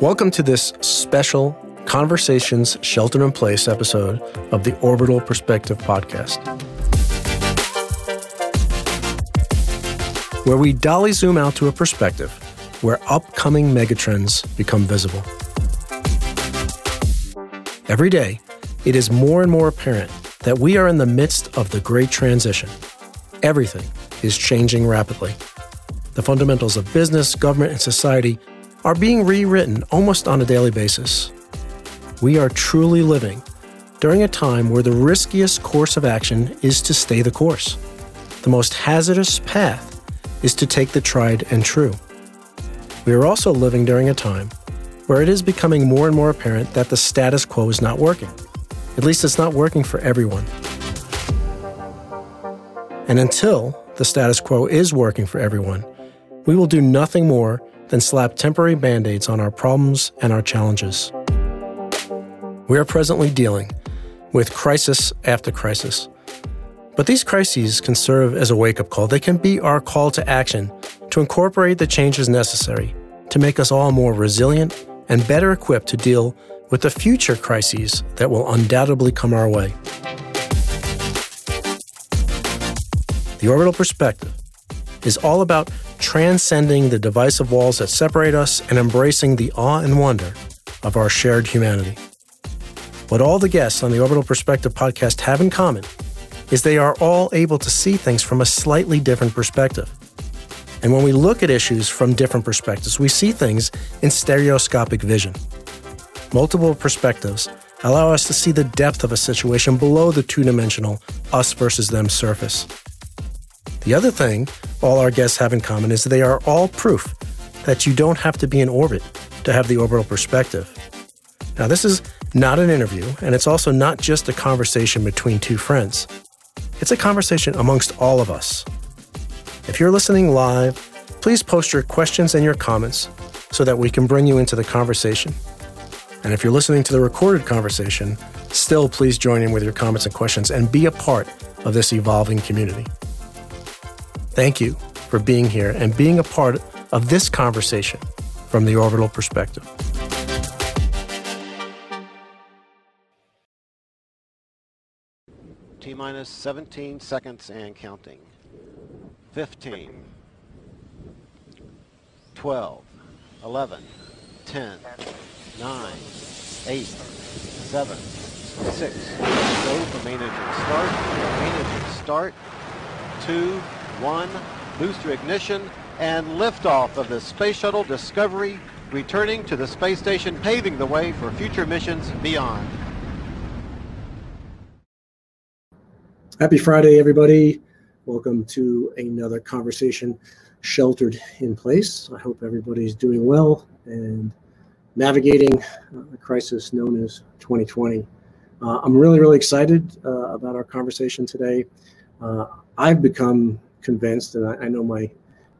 Welcome to this special Conversations Shelter in Place episode of the Orbital Perspective Podcast, where we dolly zoom out to a perspective where upcoming megatrends become visible. Every day, it is more and more apparent that we are in the midst of the great transition. Everything is changing rapidly. The fundamentals of business, government, and society are being rewritten almost on a daily basis. We are truly living during a time where the riskiest course of action is to stay the course. The most hazardous path is to take the tried and true. We are also living during a time where it is becoming more and more apparent that the status quo is not working. At least it's not working for everyone. And until the status quo is working for everyone, we will do nothing more than slap temporary band aids on our problems and our challenges. We are presently dealing with crisis after crisis. But these crises can serve as a wake up call. They can be our call to action to incorporate the changes necessary to make us all more resilient and better equipped to deal with the future crises that will undoubtedly come our way. The orbital perspective is all about transcending the divisive walls that separate us and embracing the awe and wonder of our shared humanity. What all the guests on the Orbital Perspective podcast have in common is they are all able to see things from a slightly different perspective. And when we look at issues from different perspectives, we see things in stereoscopic vision. Multiple perspectives allow us to see the depth of a situation below the two dimensional us versus them surface. The other thing all our guests have in common is they are all proof that you don't have to be in orbit to have the orbital perspective. Now, this is not an interview, and it's also not just a conversation between two friends. It's a conversation amongst all of us. If you're listening live, please post your questions and your comments so that we can bring you into the conversation. And if you're listening to the recorded conversation, still please join in with your comments and questions and be a part of this evolving community. Thank you for being here and being a part of this conversation from the orbital perspective. T minus 17 seconds and counting. 15, 12, 11, 10, 9, 8, 7, 6. Go for main engine start. Main engine start. 2, one, booster ignition, and liftoff of the Space Shuttle Discovery, returning to the space station, paving the way for future missions beyond. Happy Friday, everybody. Welcome to another conversation sheltered in place. I hope everybody's doing well and navigating uh, the crisis known as 2020. Uh, I'm really, really excited uh, about our conversation today. Uh, I've become convinced, and I, I know my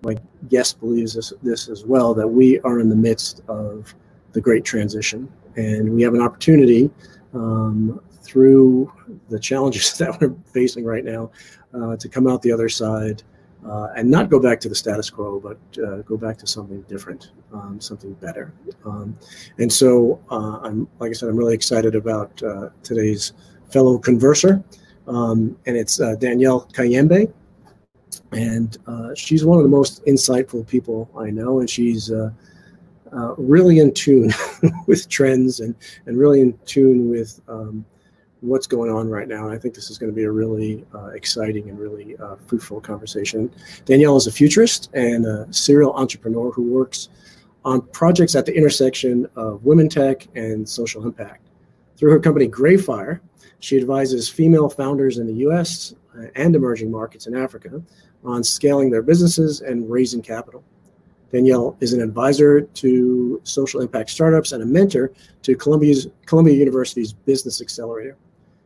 my guest believes this, this as well, that we are in the midst of the great transition, and we have an opportunity um, through the challenges that we're facing right now uh, to come out the other side uh, and not go back to the status quo, but uh, go back to something different, um, something better. Um, and so, uh, I'm like I said, I'm really excited about uh, today's fellow converser, um, and it's uh, Danielle Kayembe and uh, she's one of the most insightful people I know, and she's uh, uh, really in tune with trends and and really in tune with um, what's going on right now. And I think this is going to be a really uh, exciting and really uh, fruitful conversation. Danielle is a futurist and a serial entrepreneur who works on projects at the intersection of women tech and social impact. Through her company Grayfire, she advises female founders in the U.S. and emerging markets in Africa on scaling their businesses and raising capital. Danielle is an advisor to social impact startups and a mentor to Columbia's, Columbia University's Business Accelerator.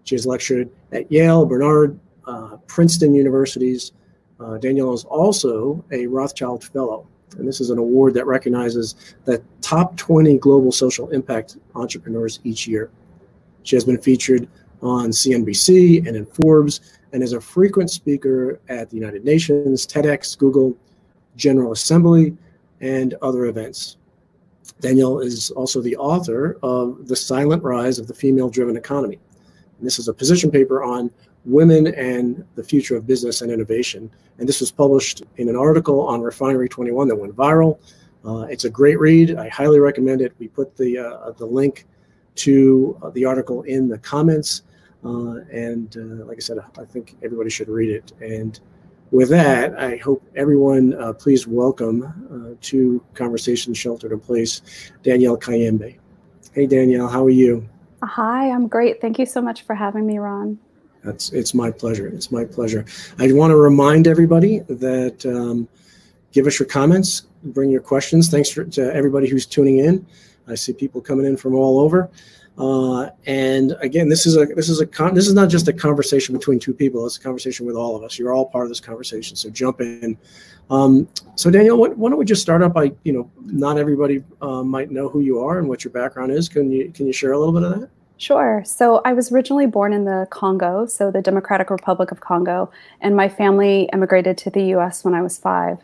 She has lectured at Yale, Barnard, uh, Princeton universities. Uh, Danielle is also a Rothschild Fellow, and this is an award that recognizes the top 20 global social impact entrepreneurs each year. She has been featured on CNBC and in Forbes and is a frequent speaker at the United Nations, TEDx, Google, General Assembly, and other events. Danielle is also the author of The Silent Rise of the Female Driven Economy. And this is a position paper on women and the future of business and innovation. And this was published in an article on Refinery 21 that went viral. Uh, it's a great read. I highly recommend it. We put the uh, the link to uh, the article in the comments. Uh, and uh, like I said, I think everybody should read it. And with that, I hope everyone uh, please welcome to Conversation Sheltered in Place, Danielle Kayembe. Hey, Danielle, how are you? Hi, I'm great. Thank you so much for having me, Ron. That's it's my pleasure. It's my pleasure. I want to remind everybody that um, give us your comments, bring your questions. Thanks for, to everybody who's tuning in. I see people coming in from all over. Uh, and again, this is a this is a con- this is not just a conversation between two people. It's a conversation with all of us. You're all part of this conversation. So jump in. Um, so Daniel, why, why, don't we just start out by you know not everybody uh, might know who you are and what your background is. Can you can you share a little bit of that? Sure. So I was originally born in the Congo, so the Democratic Republic of Congo, and my family immigrated to the U.S. when I was five.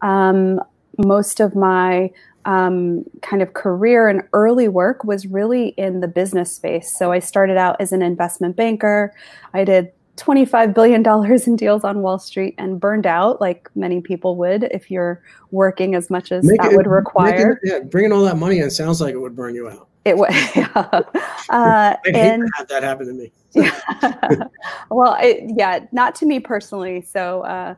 Um, most of my um, kind of career and early work was really in the business space. So I started out as an investment banker. I did $25 billion in deals on Wall Street and burned out, like many people would if you're working as much as Make that it, would require. It, yeah, bringing all that money in sounds like it would burn you out. It would. yeah. uh, and have that happen to me. yeah. well, it, yeah, not to me personally. So, uh,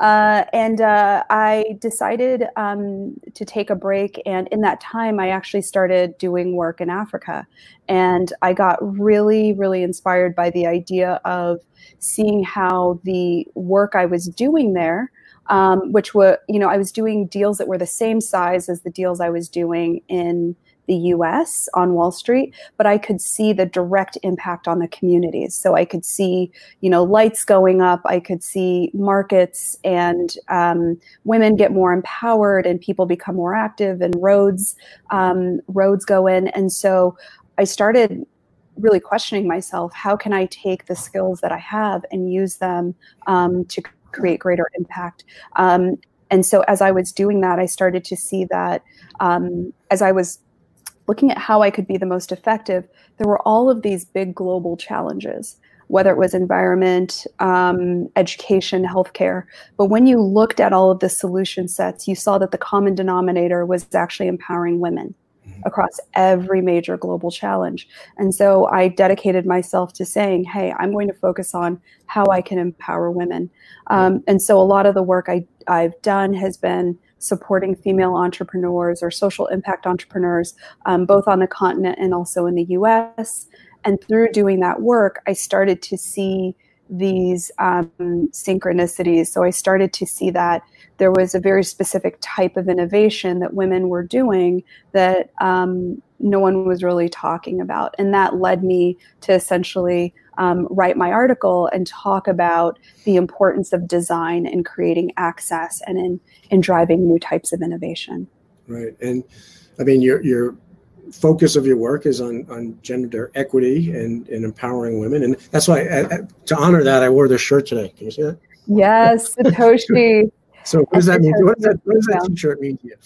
uh, and uh, I decided um, to take a break. And in that time, I actually started doing work in Africa. And I got really, really inspired by the idea of seeing how the work I was doing there, um, which were, you know, I was doing deals that were the same size as the deals I was doing in the US on Wall Street, but I could see the direct impact on the communities. So I could see, you know, lights going up, I could see markets and um, women get more empowered and people become more active and roads, um, roads go in. And so I started really questioning myself how can I take the skills that I have and use them um, to create greater impact? Um, and so as I was doing that, I started to see that um, as I was looking at how I could be the most effective, there were all of these big global challenges, whether it was environment, um, education, healthcare. But when you looked at all of the solution sets, you saw that the common denominator was actually empowering women mm-hmm. across every major global challenge. And so I dedicated myself to saying, hey, I'm going to focus on how I can empower women. Um, and so a lot of the work I, I've done has been supporting female entrepreneurs or social impact entrepreneurs, um, both on the continent and also in the US. And through doing that work, I started to see these um, synchronicities. So I started to see that there was a very specific type of innovation that women were doing that um, no one was really talking about. And that led me to essentially um, write my article and talk about the importance of design in creating access and in, in driving new types of innovation. Right. And I mean, your, your focus of your work is on, on gender equity and, and empowering women. And that's why, I, I, to honor that, I wore this shirt today. Can you see that? Yes, Satoshi. so what does that mean? What does that, what does that t-shirt mean to you?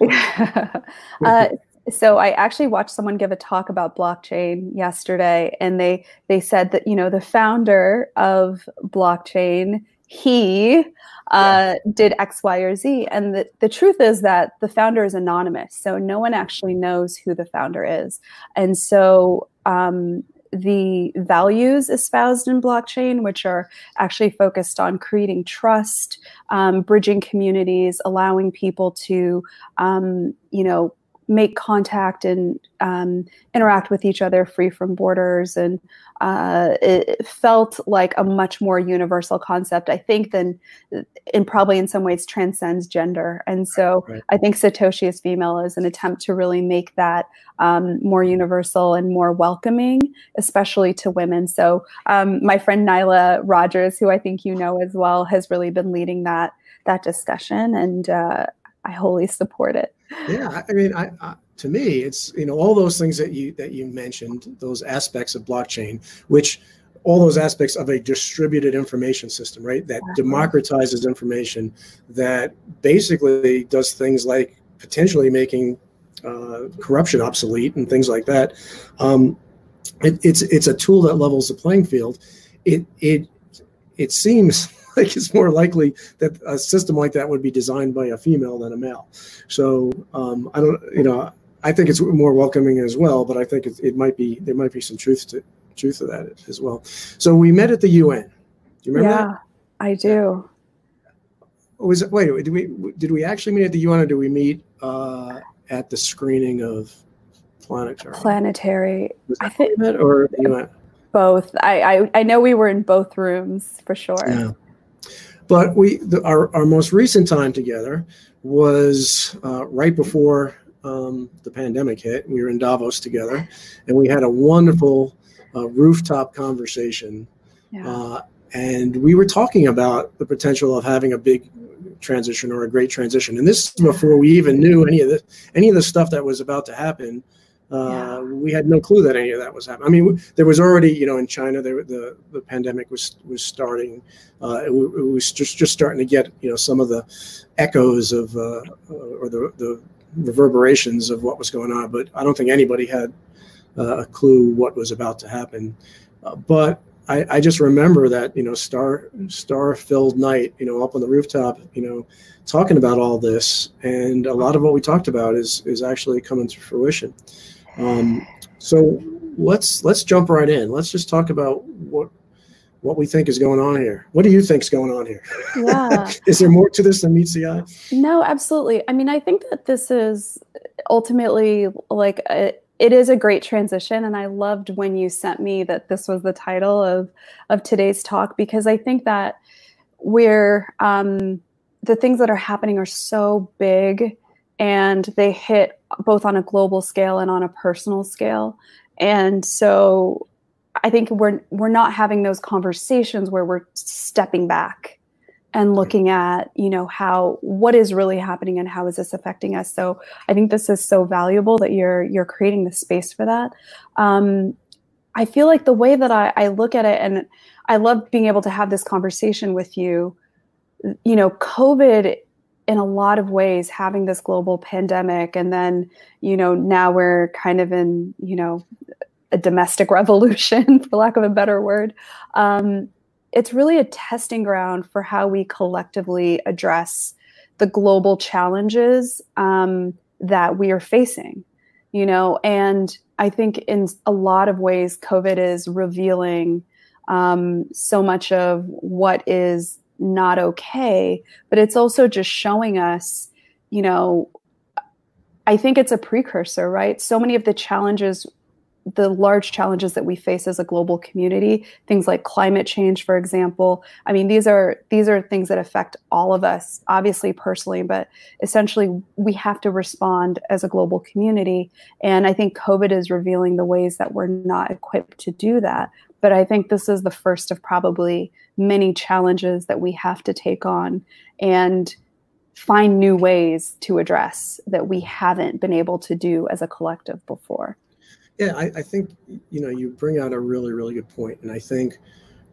uh, so I actually watched someone give a talk about blockchain yesterday, and they they said that you know the founder of blockchain he uh, yeah. did X, Y, or Z, and the the truth is that the founder is anonymous, so no one actually knows who the founder is, and so. Um, the values espoused in blockchain, which are actually focused on creating trust, um, bridging communities, allowing people to, um, you know, make contact and um, interact with each other free from borders. And uh, it felt like a much more universal concept i think than and probably in some ways transcends gender. And so right. i think satoshi is female is an attempt to really make that um, more universal and more welcoming especially to women. So um, my friend nyla rogers who i think you know as well has really been leading that that discussion. And uh, i wholly support it yeah, I mean, I, I, to me, it's you know all those things that you that you mentioned, those aspects of blockchain, which all those aspects of a distributed information system, right? That democratizes information, that basically does things like potentially making uh, corruption obsolete and things like that. Um, it, it's it's a tool that levels the playing field. It it it seems like it's more likely that a system like that would be designed by a female than a male. So um, I don't, you know, I think it's more welcoming as well. But I think it, it might be there might be some truth to truth to that as well. So we met at the UN. Do you remember yeah, that? I do. Was it, wait, did we did we actually meet at the UN or did we meet uh, at the screening of Planetary? Planetary. Was I think where we met or UN? both. I, I I know we were in both rooms for sure. Yeah. But we, the, our, our most recent time together was uh, right before um, the pandemic hit. We were in Davos together, and we had a wonderful uh, rooftop conversation. Yeah. Uh, and we were talking about the potential of having a big transition or a great transition. And this is before we even knew any of the any of the stuff that was about to happen. Uh, Yeah. We had no clue that any of that was happening. I mean, there was already, you know, in China, there, the the pandemic was was starting. Uh, it, w- it was just just starting to get, you know, some of the echoes of uh, or the the reverberations of what was going on. But I don't think anybody had uh, a clue what was about to happen. Uh, but I, I just remember that, you know, star star filled night, you know, up on the rooftop, you know, talking about all this, and a lot of what we talked about is is actually coming to fruition. Um, so let's let's jump right in. Let's just talk about what what we think is going on here. What do you think's going on here? Yeah. is there more to this than meets the eye? No, absolutely. I mean, I think that this is ultimately like a, it is a great transition, and I loved when you sent me that this was the title of of today's talk because I think that we're um, the things that are happening are so big, and they hit both on a global scale and on a personal scale, and so I think we're we're not having those conversations where we're stepping back and looking at you know how what is really happening and how is this affecting us. So i think this is so valuable that you're you're creating the space for that. Um, i feel like the way that I, I look at it and i love being able to have this conversation with you you know covid in a lot of ways having this global pandemic and then you know now we're kind of in you know a domestic revolution for lack of a better word. Um, it's really a testing ground for how we collectively address the global challenges um, that we are facing you know? And i think in a lot of ways covid is revealing um, so much of what is not okay but it's also just showing us you know i think it's a precursor right? So many of the challenges the large challenges that we face as a global community things like climate change for example. I mean these are these are things that affect all of us obviously personally but essentially we have to respond as a global community. And i think covid is revealing the ways that we're not equipped to do that. But i think this is the first of probably many challenges that we have to take on and find new ways to address that we haven't been able to do as a collective before Yeah, I, I think you know you bring out a really really good point, and I think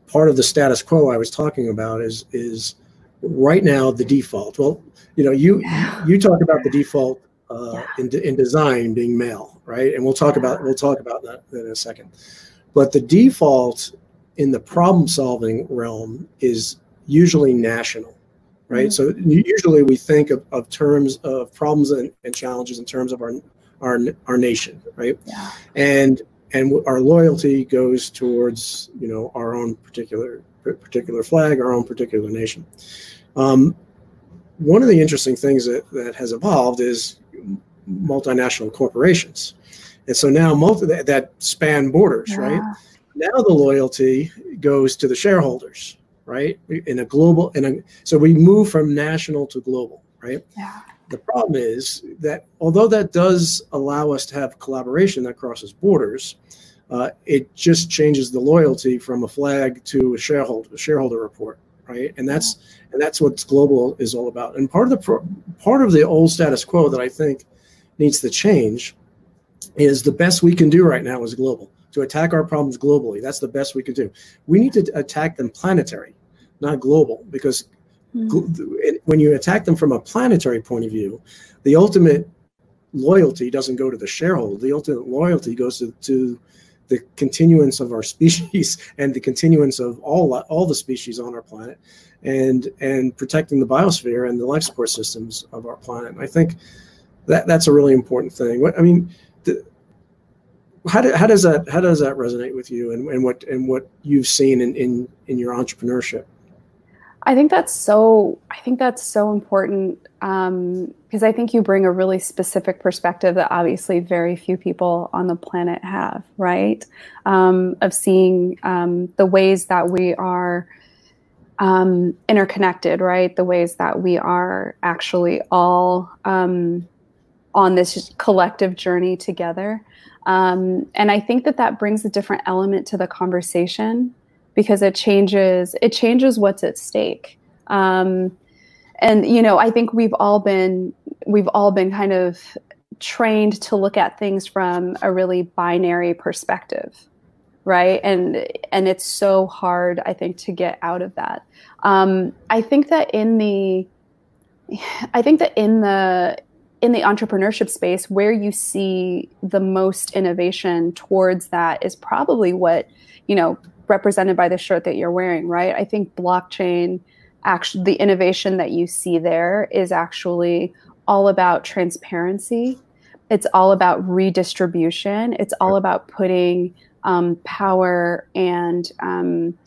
part of the status quo I was talking about is is right now the default. Well, you know you Yeah. you talk about the default uh, Yeah. in in design being male, right? And we'll talk about we'll talk about that in a second. But the default in the problem solving realm is usually national, right? Mhm. So usually we think of, of terms of problems and, and challenges in terms of our our our nation, right? yeah and and our loyalty goes towards you know our own particular particular flag, our own particular nation. Um, one of the interesting things that, that has evolved is multinational corporations, and so now multi that, that span borders, right? Now the loyalty goes to the shareholders, right? In a global, in a so we move from national to global, right? yeah The problem is that although that does allow us to have collaboration that crosses borders, uh, it just changes the loyalty from a flag to a shareholder a shareholder report, right? And that's and that's what global is all about. And part of the pro- part of the old status quo that I think needs to change is the best we can do right now is global to attack our problems globally. That's the best we can do. We need to attack them planetary, not global, because Mm. when you attack them from a planetary point of view, the ultimate loyalty doesn't go to the shareholder. The ultimate loyalty goes to, to the continuance of our species and the continuance of all all the species on our planet, and and protecting the biosphere and the life support systems of our planet. And I think that that's a really important thing. I mean, the, how, do, how does that how does that resonate with you and, and what and what you've seen in, in in your entrepreneurship? I think that's so. I think that's so important because um, I think you bring a really specific perspective that obviously very few people on the planet have. Right, um, of seeing um, the ways that we are um, interconnected. Right, the ways that we are actually all um, on this collective journey together. Um, and I think that that brings a different element to the conversation because it changes it changes what's at stake. Um, and you know i think we've all been we've all been kind of trained to look at things from a really binary perspective right? And and it's so hard i think to get out of that. Um, i think that in the i think that in the in the entrepreneurship space where you see the most innovation towards that is probably what you know represented by the shirt that you're wearing, right? I think blockchain, actually, the innovation that you see there is actually all about transparency. It's all about redistribution. It's all about putting um, power and um,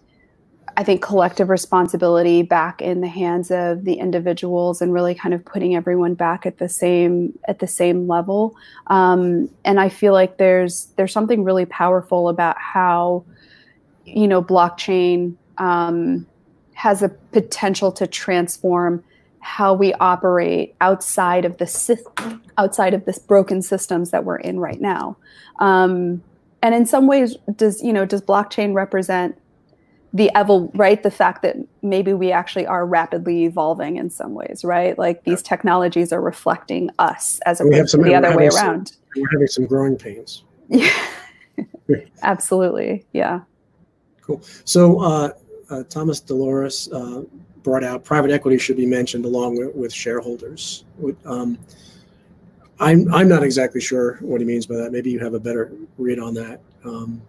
I think collective responsibility back in the hands of the individuals and really kind of putting everyone back at the same at the same level. Um, and I feel like there's there's something really powerful about how you know, blockchain um, has a potential to transform how we operate outside of the outside of this broken systems that we're in right now. Um, and in some ways, does you know does blockchain represent the evol right the fact that maybe we actually are rapidly evolving in some ways, right? Like these technologies are reflecting us as opposed to the other way around. Some, we're having some growing pains. Yeah, absolutely. Yeah. Cool. So uh, uh, Thomas Dolores uh, brought out private equity should be mentioned along with, with shareholders. Um, I'm I'm not exactly sure what he means by that. Maybe you have a better read on that. Um,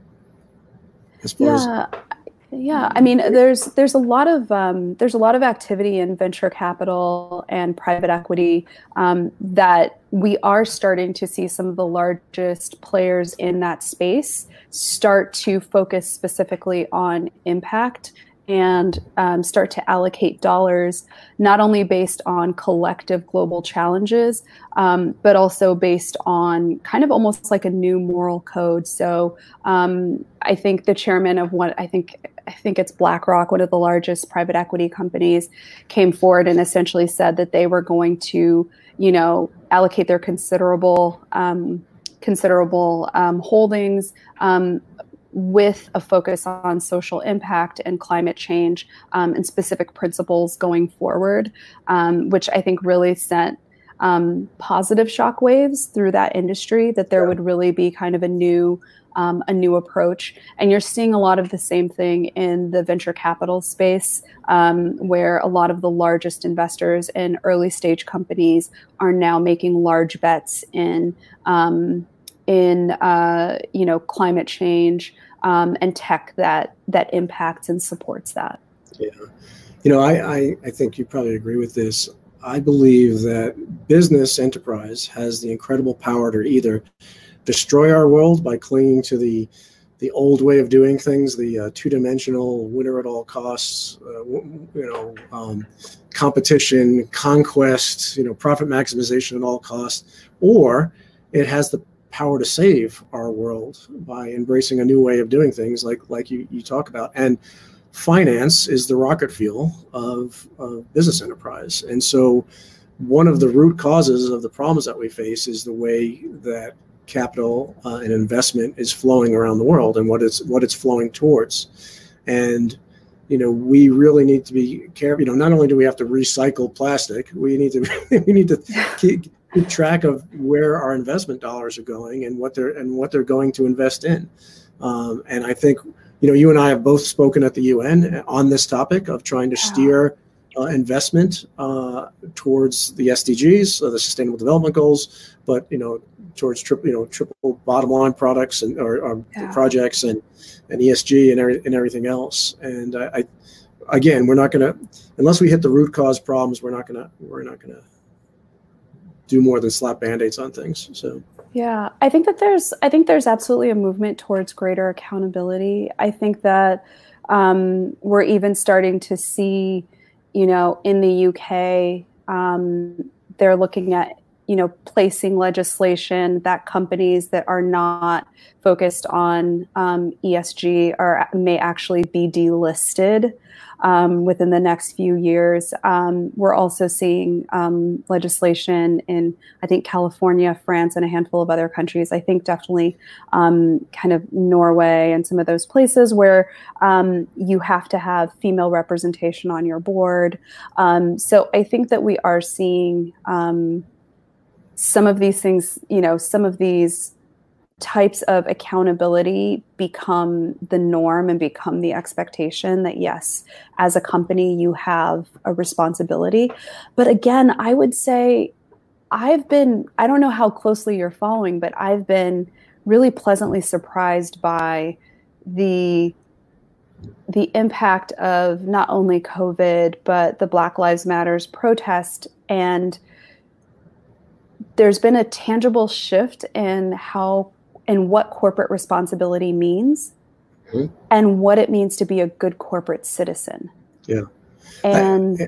as far yeah. as yeah, I mean, there's there's a lot of um, there's a lot of activity in venture capital and private equity um, that we are starting to see some of the largest players in that space start to focus specifically on impact and um, start to allocate dollars not only based on collective global challenges, um, but also based on kind of almost like a new moral code. So um, I think the chairman of what I think I think it's BlackRock, one of the largest private equity companies, came forward and essentially said that they were going to, you know, allocate their considerable um, considerable um, holdings um, with a focus on social impact and climate change um, and specific principles going forward, um, which I think really sent um, positive shockwaves through that industry. That there yeah. would really be kind of a new um, a new approach. And you're seeing a lot of the same thing in the venture capital space, um, where a lot of the largest investors in early stage companies are now making large bets in in uh, you know climate change um, and tech that that impacts and supports that. Yeah, you know, I, I, I think you probably agree with this. I believe that business enterprise has the incredible power to either destroy our world by clinging to the the old way of doing things, the uh, two-dimensional winner at all costs, uh, you know, um, competition, conquest, you know, profit maximization at all costs, or it has the power to save our world by embracing a new way of doing things like like you, you talk about. And finance is the rocket fuel of, of business enterprise. And so one of the root causes of the problems that we face is the way that capital uh, and investment is flowing around the world and what it's what it's flowing towards. And you know we really need to be careful you know not only do we have to recycle plastic we need to we need to keep, keep track of where our investment dollars are going and what they're and what they're going to invest in. Um, and I think you know you and I have both spoken at the UN on this topic of trying to steer uh, investment uh, towards the SDGs, uh, the Sustainable Development Goals, but you know towards triple you know triple bottom line products and or, or yeah. projects and and ESG and, every, and everything else. And I, I again, we're not going to unless we hit the root cause problems. We're not going to we're not going to do more than slap band-aids on things. So yeah, I think that there's I think there's absolutely a movement towards greater accountability. I think that um, we're even starting to see, you know, in the UK, um, they're looking at you know placing legislation that companies that are not focused on um, ESG are may actually be delisted um, within the next few years. Um, we're also seeing um, legislation in, I think, California, France, and a handful of other countries. I think definitely um, kind of Norway and some of those places where um, you have to have female representation on your board. So I think that we are seeing some of these things, you know, some of these types of accountability become the norm and become the expectation that yes as a company you have a responsibility. But again i would say i've been i don't know how closely you're following but i've been really pleasantly surprised by the the impact of not only covid but the black lives matters protest and there's been a tangible shift in how and what corporate responsibility means mm-hmm. and what it means to be a good corporate citizen. Yeah. And I,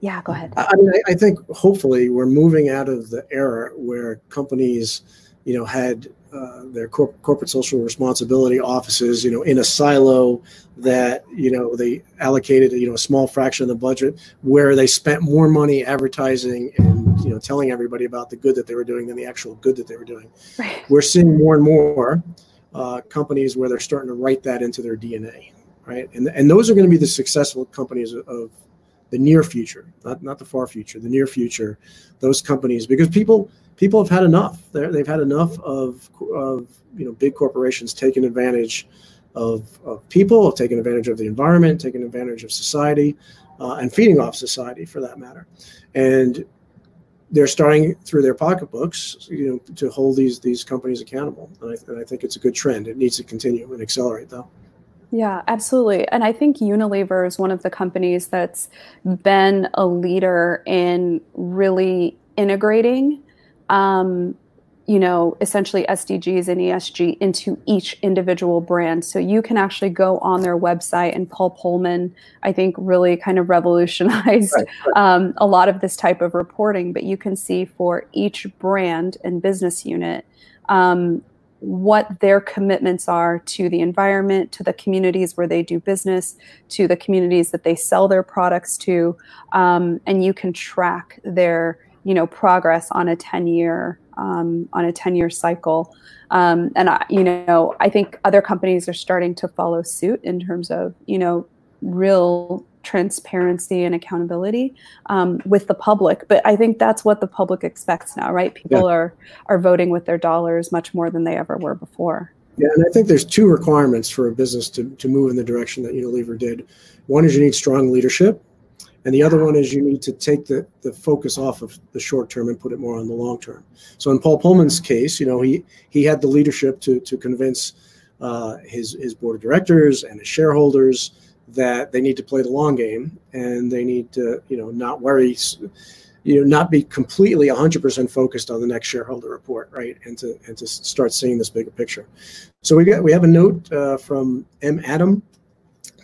yeah, go ahead. I mean, I, I think hopefully we're moving out of the era where companies, you know, had uh, their corporate social responsibility offices, you know, in a silo that you know they allocated, you know, a small fraction of the budget, where they spent more money advertising and you know telling everybody about the good that they were doing than the actual good that they were doing. Right. We're seeing more and more uh, companies where they're starting to write that into their DNA, right? And and those are going to be the successful companies of, of the near future, not not the far future, the near future. Those companies because people people have had enough. they they've had enough of, of you know big corporations taking advantage of, of people, taking advantage of the environment, taking advantage of society, uh, and feeding off society for that matter. And they're starting through their pocketbooks, you know, to hold these these companies accountable. And I, and I think it's a good trend. It needs to continue and accelerate, though. Yeah, absolutely. And I think Unilever is one of the companies that's been a leader in really integrating um, you know, essentially SDGs and ESG into each individual brand. So you can actually go on their website, and Paul Polman, I think, really kind of revolutionized right, right. Um, a lot of this type of reporting. But you can see for each brand and business unit um, what their commitments are to the environment, to the communities where they do business, to the communities that they sell their products to, um, and you can track their you know progress on a 10 year um, on a 10 year cycle um, and I, you know i think other companies are starting to follow suit in terms of you know real transparency and accountability um, with the public but i think that's what the public expects now right people yeah. are are voting with their dollars much more than they ever were before yeah, and I think there's two requirements for a business to, to move in the direction that Unilever did. One is you need strong leadership, and the other one is you need to take the, the focus off of the short term and put it more on the long term. So in Paul Polman's case, you know, he he had the leadership to to convince uh, his his board of directors and his shareholders that they need to play the long game and they need to you know not worry you know not be completely 100% focused on the next shareholder report right? And to and to start seeing this bigger picture. So we got we have a note uh, from m. Adam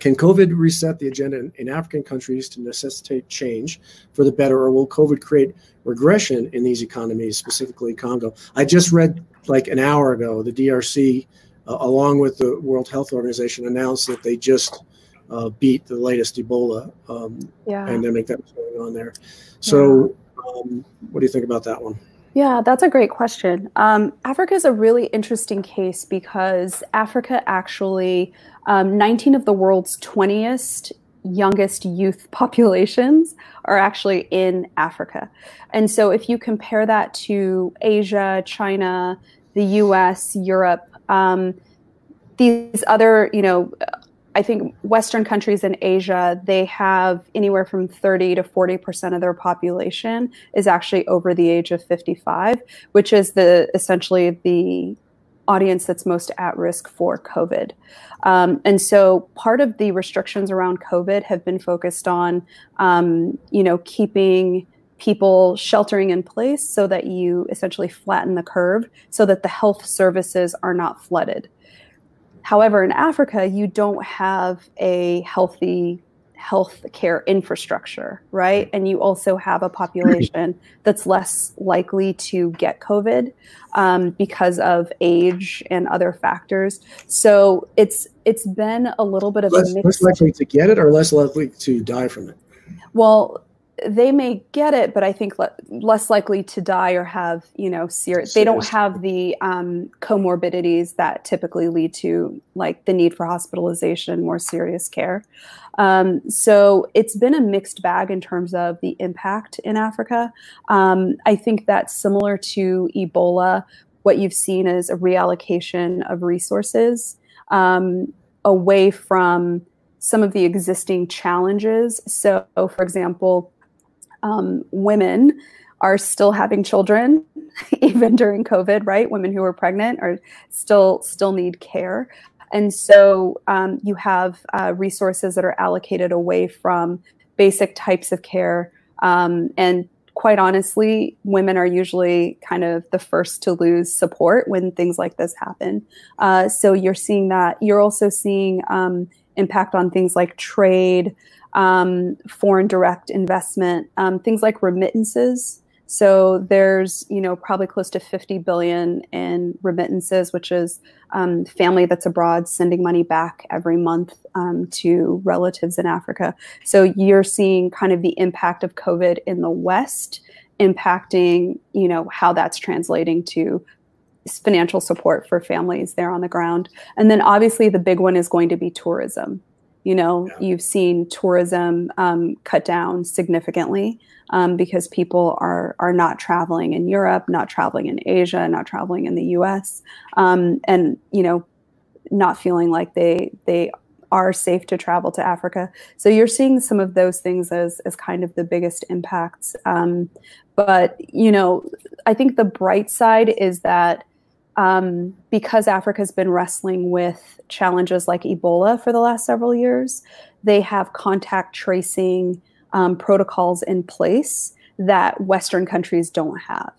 can COVID reset the agenda in, in, African countries to necessitate change for the better, or will COVID create regression in these economies, specifically Congo? I just read like an hour ago the DRC, uh, along with the World Health Organization, announced that they just uh, beat the latest Ebola um, yeah. pandemic that was going on there. So, yeah. um, what do you think about that one? Yeah, that's a great question. Um, Africa is a really interesting case because Africa actually um, 19 of the world's 20th youngest youth populations are actually in Africa. And so if you compare that to Asia, China, the US, Europe, um, these other, you know, I think Western countries in Asia, they have anywhere from 30 to 40% of their population is actually over the age of 55, which is the essentially the audience that's most at risk for COVID. Um, and so part of the restrictions around COVID have been focused on, um, you know, keeping people sheltering in place so that you essentially flatten the curve so that the health services are not flooded. However, in Africa, you don't have a healthy health care infrastructure, right? And you also have a population that's less likely to get COVID um, because of age and other factors. So it's it's been a little bit of less, a mix. less likely to get it or less likely to die from it. Well, they may get it, but I think le- less likely to die or have, you know, serious. They don't have the um, comorbidities that typically lead to like the need for hospitalization, more serious care. Um, so it's been a mixed bag in terms of the impact in Africa. Um, I think that's similar to Ebola. What you've seen is a reallocation of resources um, away from some of the existing challenges. So, for example, um, women are still having children even during covid right women who are pregnant are still still need care and so um, you have uh, resources that are allocated away from basic types of care. Um, and quite honestly women are usually kind of the first to lose support when things like this happen. Uh, so you're seeing that. You're also seeing um, impact on things like trade um, foreign direct investment, um, things like remittances. So there's, you know, probably close to 50 billion in remittances, which is um, family that's abroad sending money back every month um, to relatives in Africa. So you're seeing kind of the impact of COVID in the West impacting, you know, how that's translating to financial support for families there on the ground. And then obviously the big one is going to be tourism. You know, yeah. you've seen tourism um, cut down significantly um, because people are are not traveling in Europe, not traveling in Asia, not traveling in the U.S., um, and you know, not feeling like they they are safe to travel to Africa. So you're seeing some of those things as as kind of the biggest impacts. Um, but you know, I think the bright side is that um, because Africa's been wrestling with challenges like Ebola for the last several years, they have contact tracing um, protocols in place that Western countries don't have.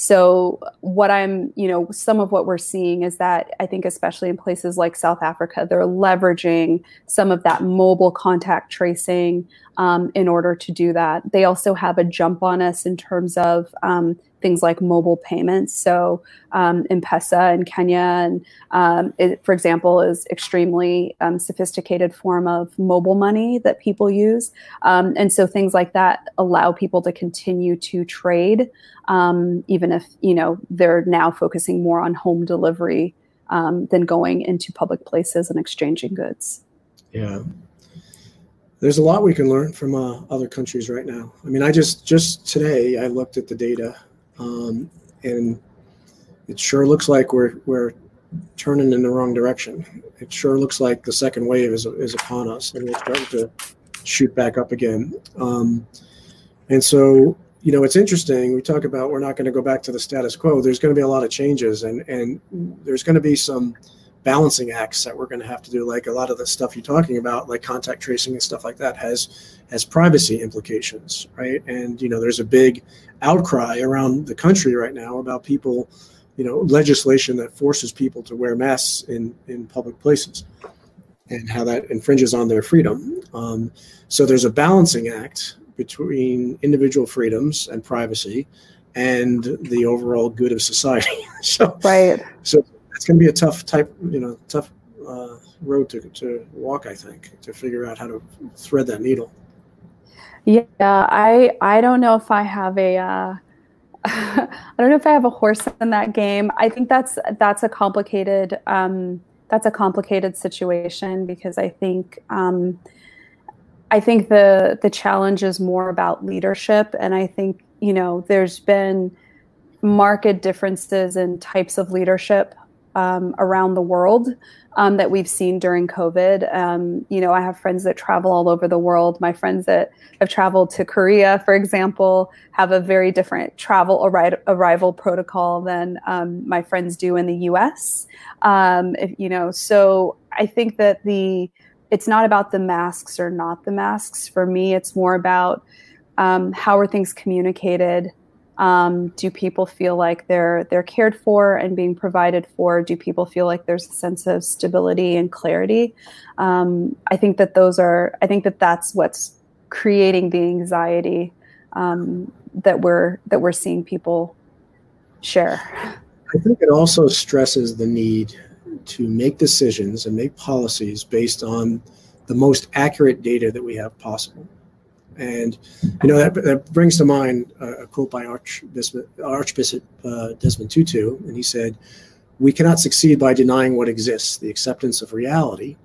So, what I'm, you know, some of what we're seeing is that I think, especially in places like South Africa, they're leveraging some of that mobile contact tracing um, in order to do that. They also have a jump on us in terms of um, things like mobile payments. So um, M-Pesa in Kenya, and um, it, for example, is extremely um, sophisticated form of mobile money that people use. Um, and so things like that allow people to continue to trade, um, even if you know they're now focusing more on home delivery um, than going into public places and exchanging goods. Yeah, there's a lot we can learn from uh, other countries right now. I mean, I just just today I looked at the data um, and it sure looks like we're we're turning in the wrong direction. It sure looks like the second wave is is upon us, and we're starting to shoot back up again. Um, and so, you know, it's interesting. We talk about we're not going to go back to the status quo. There's going to be a lot of changes, and and there's going to be some balancing acts that we're going to have to do like a lot of the stuff you're talking about like contact tracing and stuff like that has has privacy implications right? And you know there's a big outcry around the country right now about people you know legislation that forces people to wear masks in in public places and how that infringes on their freedom. Um, so there's a balancing act between individual freedoms and privacy and the overall good of society. So right. so it's going to be a tough type, you know, tough uh, road to, to walk. I think to figure out how to thread that needle. Yeah, I I don't know if I have a. Uh, I don't know if I have a horse in that game. I think that's that's a complicated um, that's a complicated situation because I think um, I think the the challenge is more about leadership, and I think you know there's been market differences in types of leadership um, around the world um, that we've seen during COVID. Um, you know, I have friends that travel all over the world. My friends that have traveled to Korea, for example, have a very different travel arri- arrival protocol than um, my friends do in the U.S. Um, if, you know, so I think that the it's not about the masks or not the masks. For me, it's more about um, how are things communicated um, do people feel like they're they're cared for and being provided for? Do people feel like there's a sense of stability and clarity? Um, I think that those are. I think that that's what's creating the anxiety um, that we're that we're seeing people share. I think it also stresses the need to make decisions and make policies based on the most accurate data that we have possible. And you know that, that brings to mind a, quote by Archbishop, Archbishop uh, Desmond Tutu, and he said, "We cannot succeed by denying what exists. The acceptance of reality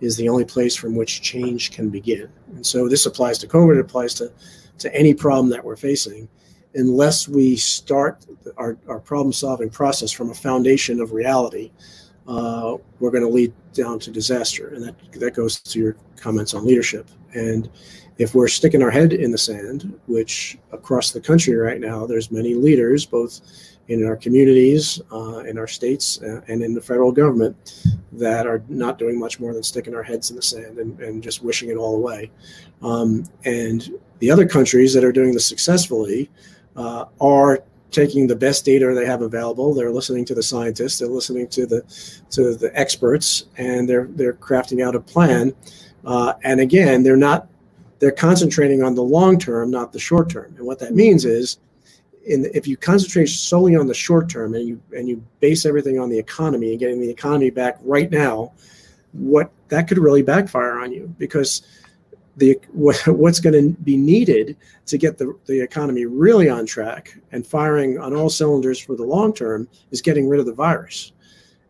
is the only place from which change can begin." And so this applies to COVID. It applies to to any problem that we're facing. Unless we start our, our problem solving process from a foundation of reality, uh, we're going to lead down to disaster. And that, that goes to your comments on leadership. And if we're sticking our head in the sand, which across the country right now, there's many leaders, both in our communities, uh, in our states, uh, and in the federal government, that are not doing much more than sticking our heads in the sand and, and just wishing it all away. Um, and the other countries that are doing this successfully uh, are taking the best data they have available. They're listening to the scientists. They're listening to the to the experts, and they're they're crafting out a plan. Uh, and again, they're not they're concentrating on the long term, not the short term. And what that means is, in, if you concentrate solely on the short term and you and you base everything on the economy and getting the economy back right now, what that could really backfire on you because the what, what's going to be needed to get the, the economy really on track and firing on all cylinders for the long term is getting rid of the virus.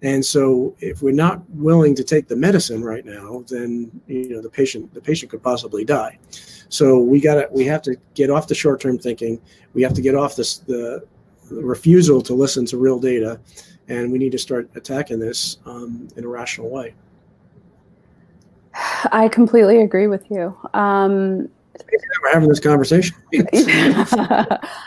And so, if we're not willing to take the medicine right now, then you know the patient the patient could possibly die. So we got to we have to get off the short term thinking. We have to get off this the, the, refusal to listen to real data, and we need to start attacking this um, in a rational way. I completely agree with you. Um, we're having this conversation.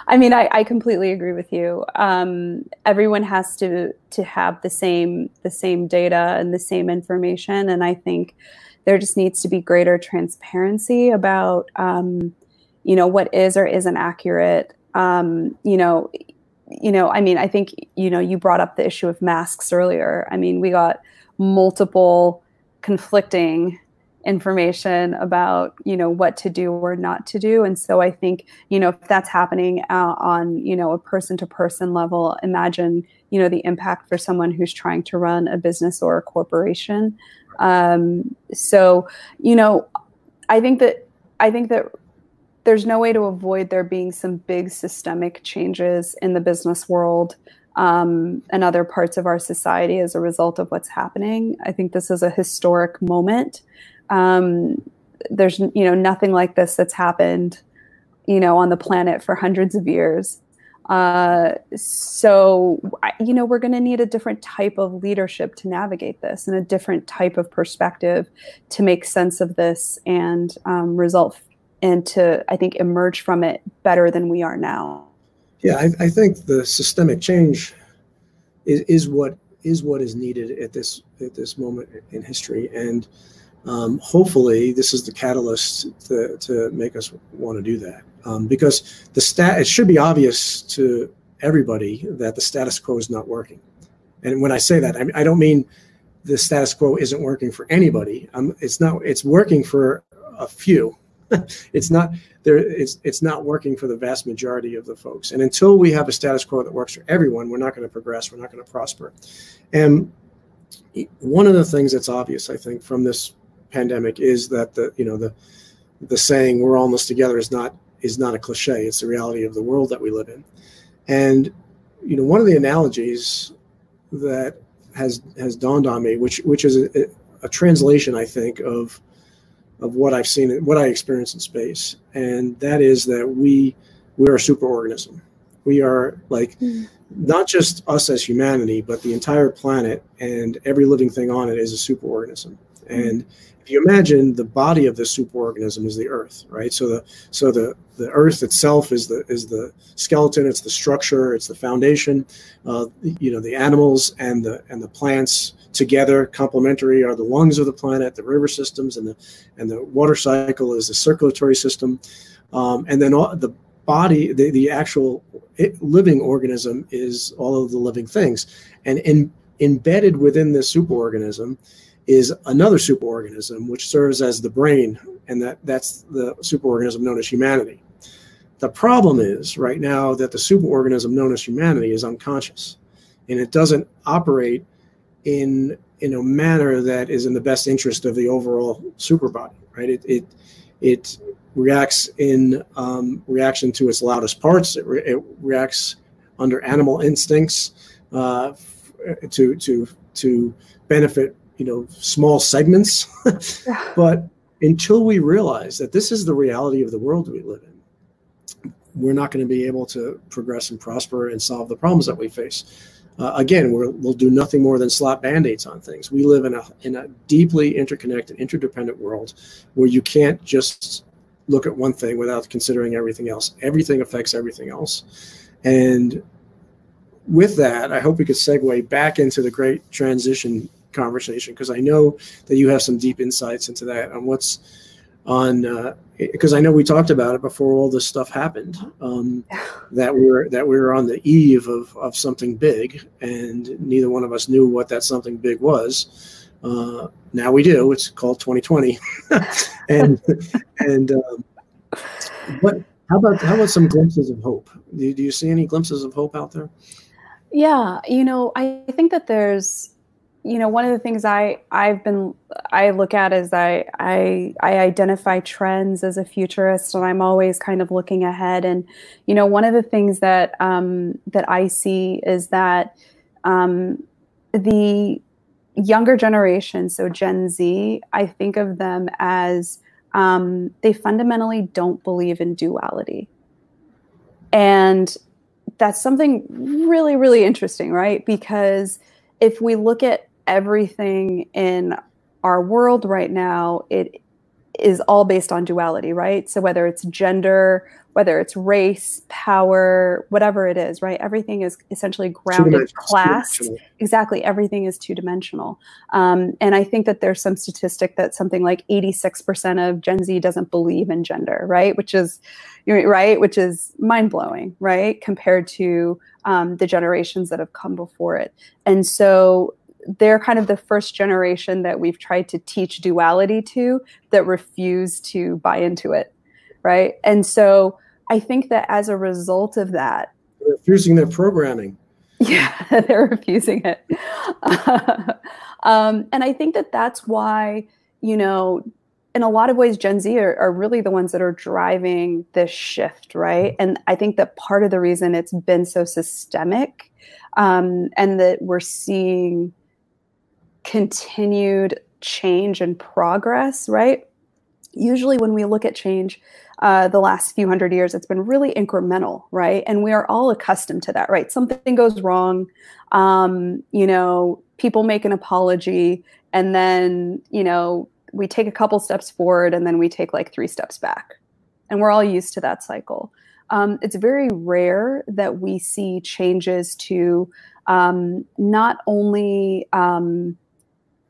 I mean, I, I, completely agree with you. Um, everyone has to to have the same the same data and the same information, and I think there just needs to be greater transparency about um, you know what is or isn't accurate. Um, you know, you know. I mean, I think you know you brought up the issue of masks earlier. I mean, we got multiple conflicting information about you know what to do or not to do. And so i think you know if that's happening uh, on you know a person to person level imagine you know the impact for someone who's trying to run a business or a corporation. Um, so you know i think that i think that there's no way to avoid there being some big systemic changes in the business world um, and other parts of our society as a result of what's happening. I think this is a historic moment um, there's you know nothing like this that's happened, you know, on the planet for hundreds of years. Uh, so you know we're going to need a different type of leadership to navigate this, and a different type of perspective to make sense of this and um, result and to I think emerge from it better than we are now. Yeah, I, I think the systemic change is, is what is what is needed at this at this moment in history, and um, hopefully this is the catalyst to, to make us want to do that. Um, because the stat it should be obvious to everybody that the status quo is not working. And when i say that i, I don't mean the status quo isn't working for anybody. Um, it's not it's working for a few. It's not there it's it's not working for the vast majority of the folks. And until we have a status quo that works for everyone we're not going to progress we're not going to prosper. And one of the things that's obvious i think from this pandemic is that the you know the the saying "we're almost together" is not is not a cliche. It's the reality of the world that we live in, and you know one of the analogies that has has dawned on me, which which is a, a translation, I think, of of what I've seen, what I experience in space, and that is that we we're a superorganism, We are like Mm. not just us as humanity, but the entire planet and every living thing on it is a super superorganism. And if you imagine the body of the superorganism is the Earth, right? So the so the the Earth itself is the is the skeleton, it's the structure, it's the foundation. Uh, you know, the animals and the and the plants together, complementary, are the lungs of the planet. The river systems and the and the water cycle is the circulatory system, um, and then all, the body, the, the actual living organism is all of the living things, and in, embedded within this superorganism is another superorganism which serves as the brain, and that that's the superorganism known as humanity. The problem is right now that the superorganism known as humanity is unconscious, and it doesn't operate in in a manner that is in the best interest of the overall superbody. Right? It it it reacts in um, reaction to its loudest parts. It, re- it reacts under animal instincts uh, to to to benefit you know small segments. but until we realize that this is the reality of the world we live in, we're not going to be able to progress and prosper and solve the problems that we face. Uh, again, we will do nothing more than slap band-aids on things. We live in a in a deeply interconnected, interdependent world where you can't just look at one thing without considering everything else. Everything affects everything else. And with that, I hope we could segue back into the great transition conversation because I know that you have some deep insights into that on what's on because uh, I know we talked about it before all this stuff happened um, that we were that we were on the eve of of something big and neither one of us knew what that something big was. Uh, now we do. It's called 2020, and and um, but how about how about some glimpses of hope? Do, do you see any glimpses of hope out there? Yeah, you know, I think that there's you know one of the things i i've been i look at is i i i identify trends as a futurist and i'm always kind of looking ahead. And you know one of the things that um that i see is that um the younger generation so gen z i think of them as um they fundamentally don't believe in duality. And that's something really really interesting right? Because if we look at everything in our world right now, it is all based on duality, right? So whether it's gender, whether it's race, power, whatever it is, right? Everything is essentially grounded, class. Exactly, everything is two dimensional. Um, and I think that there's some statistic that something like 86% of Gen Z doesn't believe in gender, right? Which is, right, which is mind blowing, right, compared to um, the generations that have come before it. And so they're kind of the first generation that we've tried to teach duality to that refuse to buy into it right? And so i think that as a result of that they're refusing their programming. Yeah they're refusing it. Um, and i think that that's why you know in a lot of ways gen z are, are really the ones that are driving this shift right? And i think that part of the reason it's been so systemic um, and that we're seeing continued change and progress, right? Usually, when we look at change, uh, the last few hundred years, it's been really incremental, right? And we are all accustomed to that, right? Something goes wrong, um, you know, people make an apology, and then, you know, we take a couple steps forward and then we take like three steps back. And we're all used to that cycle. Um, it's very rare that we see changes to um, not only um,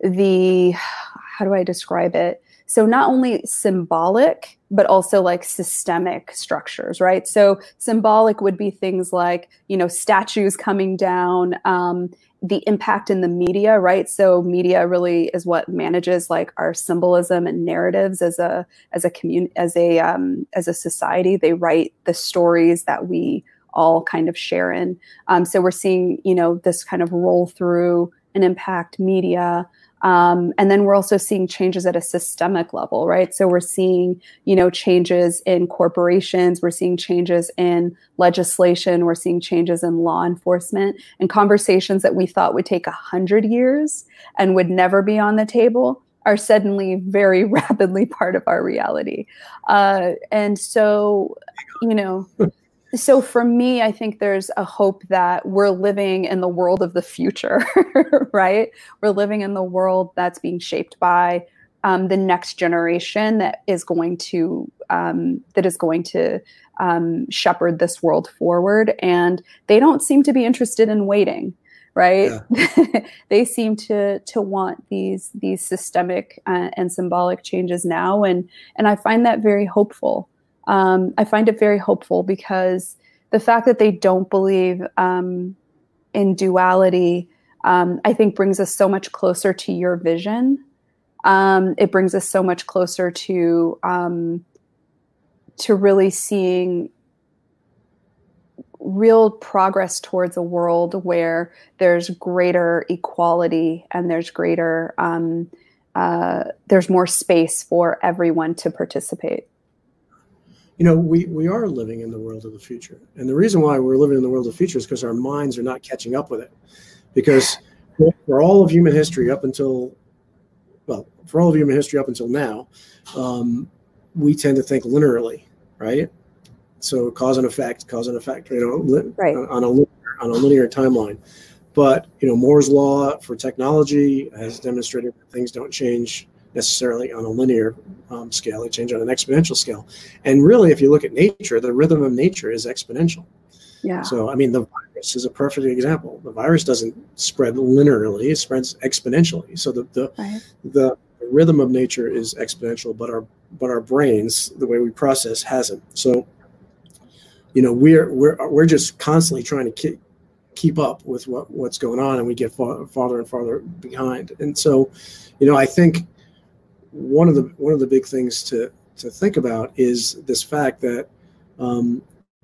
the how do I describe it? So not only symbolic, but also like systemic structures, right? So symbolic would be things like, you know, statues coming down, um, the impact in the media, right? So media really is what manages like our symbolism and narratives as a as a community as a um, as a society. They write the stories that we all kind of share in. Um, so we're seeing, you know, this kind of roll through and impact media. Um, and then we're also seeing changes at a systemic level, right? So we're seeing, you know, changes in corporations, we're seeing changes in legislation, we're seeing changes in law enforcement, and conversations that we thought would take a hundred years and would never be on the table are suddenly very rapidly part of our reality. Uh, and so, you know, so for me, I think there's a hope that we're living in the world of the future, right? We're living in the world that's being shaped by um, the next generation that is going to um, that is going to um, shepherd this world forward, and they don't seem to be interested in waiting right yeah. they seem to to want these these systemic uh, and symbolic changes now and and i find that very hopeful um, I find it very hopeful because the fact that they don't believe um, in duality, um, I think, brings us so much closer to your vision. Um, it brings us so much closer to um, to really seeing real progress towards a world where there's greater equality and there's greater um, uh, there's more space for everyone to participate you know, we, we are living in the world of the future. And the reason why we're living in the world of the future is because our minds are not catching up with it. Because for all of human history up until, well, for all of human history up until now, um, we tend to think linearly, right? So cause and effect, cause and effect, you know, right. on a on a linear timeline. But you know, Moore's law for technology has demonstrated that things don't change necessarily on a linear um, scale, they change on an exponential scale. And really, if you look at nature, the rhythm of nature is exponential. Yeah. So, I mean, the virus is a perfect example. The virus doesn't spread linearly; it spreads exponentially. So the the right. the rhythm of nature is exponential, but our but our brains, the way we process, hasn't. So, you know, we're we're we're just constantly trying to keep keep up with what what's going on, and we get far, farther and farther behind. And so, you know, I think one of the one of the big things to to think about is this fact that um,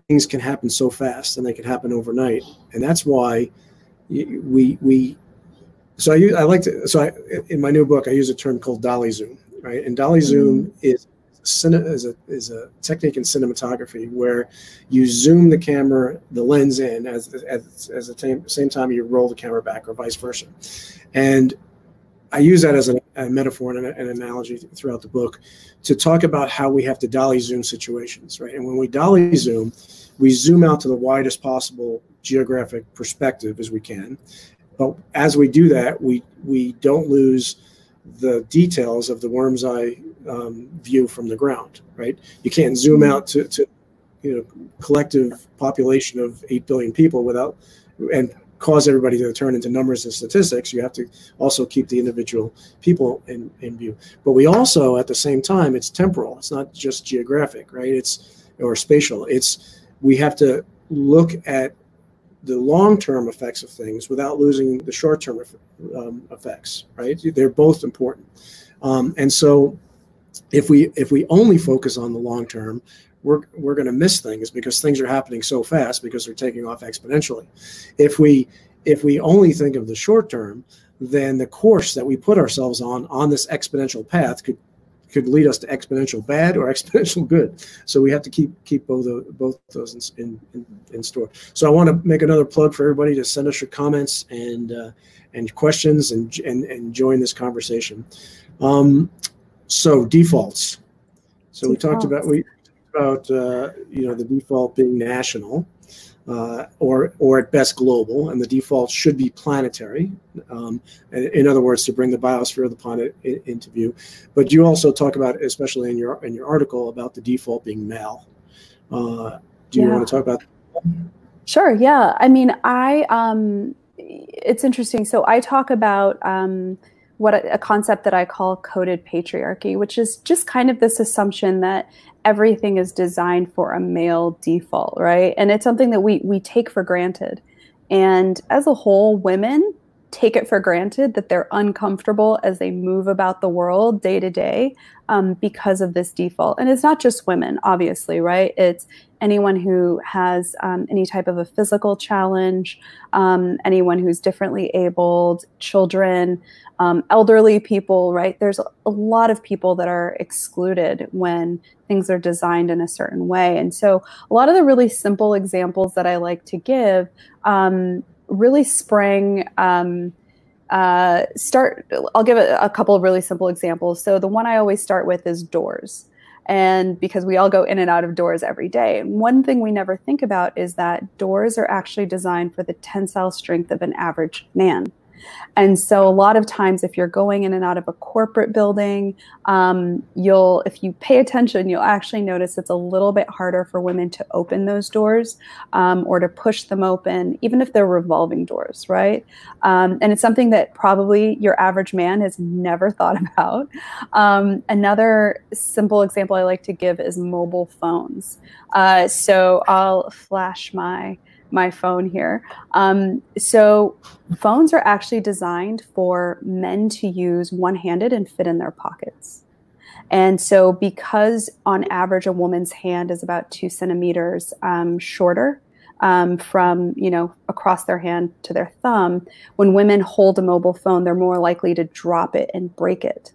things can happen so fast and they can happen overnight, and that's why we we. So I, I like to so I in my new book I use a term called dolly zoom, right? And dolly zoom mm-hmm. is is a is a technique in cinematography where you zoom the camera the lens in as as, as the same, same time you roll the camera back or vice versa and I use that as a, a metaphor and an, analogy throughout the book to talk about how we have to dolly zoom situations, right? And when we dolly zoom, we zoom out to the widest possible geographic perspective as we can. But as we do that, we we don't lose the details of the worm's eye um, view from the ground, right? You can't zoom out to, to you know collective population of eight billion people without and cause everybody to turn into numbers and statistics, you have to also keep the individual people in, in view. But we also, at the same time, it's temporal. It's not just geographic, right? It's or spatial. It's we have to look at the long-term effects of things without losing the short-term um, effects, right? They're both important. Um, and so if we if we only focus on the long term, we're we're going to miss things because things are happening so fast because they're taking off exponentially. If we if we only think of the short term, then the course that we put ourselves on on this exponential path could could lead us to exponential bad or exponential good. So we have to keep keep both of, both those in, in, in store. So I want to make another plug for everybody to send us your comments and uh, and questions and, and and join this conversation. Um, so defaults. So defaults. we talked about we about uh, you know the default being national uh, or or at best global, and the default should be planetary. Um, in other words, to bring the biosphere of the planet in, into view. But you also talk about, especially in your in your article, about the default being male. Uh, do you yeah. want to talk about? That? Sure. Yeah. I mean, I um, it's interesting. So I talk about. Um, what a, concept that I call coded patriarchy, which is just kind of this assumption that everything is designed for a male default, right? And it's something that we we take for granted. And as a whole, women take it for granted that they're uncomfortable as they move about the world day to day um, because of this default. And it's not just women, obviously, right? It's anyone who has um, any type of a physical challenge, um, anyone who's differently abled, children, um, elderly people, right? There's a lot of people that are excluded when things are designed in a certain way. And so, a lot of the really simple examples that I like to give um, really sprang. Um, uh, start. I'll give a, a couple of really simple examples. So the one I always start with is doors. and because we all go in and out of doors every day. And one thing we never think about is that doors are actually designed for the tensile strength of an average man. And so a lot of times, if you're going in and out of a corporate building, um, you'll, if you pay attention, you'll actually notice it's a little bit harder for women to open those doors um, or to push them open, even if they're revolving doors, right? Um, and it's something that probably your average man has never thought about. Um, another simple example I like to give is mobile phones. Uh, so I'll flash my my phone here. Um, so phones are actually designed for men to use one-handed and fit in their pockets. And so, because on average a woman's hand is about two centimeters um, shorter um, from you know across their hand to their thumb, when women hold a mobile phone, they're more likely to drop it and break it.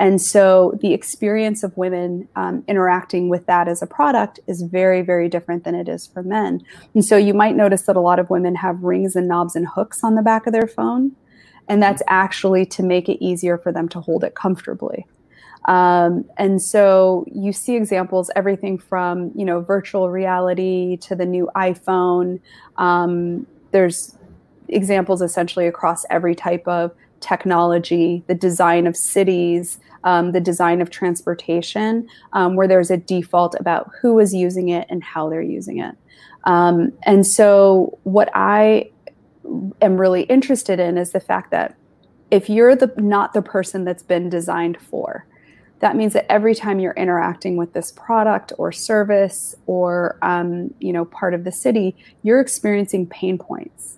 And so the experience of women um, interacting with that as a product is very, very different than it is for men. And so you might notice that a lot of women have rings and knobs and hooks on the back of their phone. And that's actually to make it easier for them to hold it comfortably. Um, and so you see examples everything from you know virtual reality to the new iphone um, there's examples essentially across every type of technology the design of cities um, the design of transportation, um, where there's a default about who is using it and how they're using it. Um, and so, what I am really interested in is the fact that if you're the not the person that's been designed for, that means that every time you're interacting with this product or service or um, you know part of the city, you're experiencing pain points.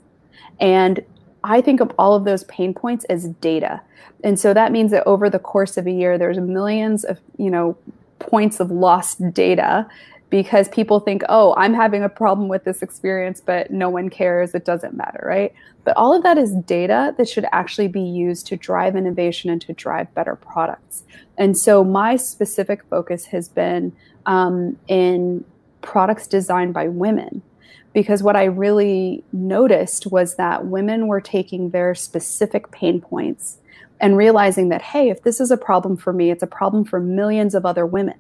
And I think of all of those pain points as data. And so that means that over the course of a year, there's millions of, you know, points of lost data because people think, oh, I'm having a problem with this experience, but no one cares. It doesn't matter, right? But all of that is data that should actually be used to drive innovation and to drive better products. And so my specific focus has been um, in products designed by women because what I really noticed was that women were taking their specific pain points and realizing that, hey, if this is a problem for me, it's a problem for millions of other women.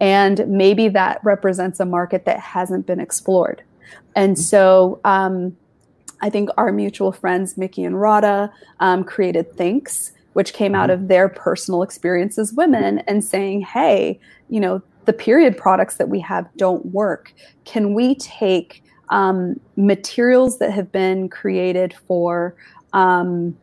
And maybe that represents a market that hasn't been explored. And so um, I think our mutual friends, Miki and Radha, um, created Thinx, which came out mm-hmm. of their personal experience as women and saying, hey, you know, the period products that we have don't work. Can we take um, materials that have been created for um,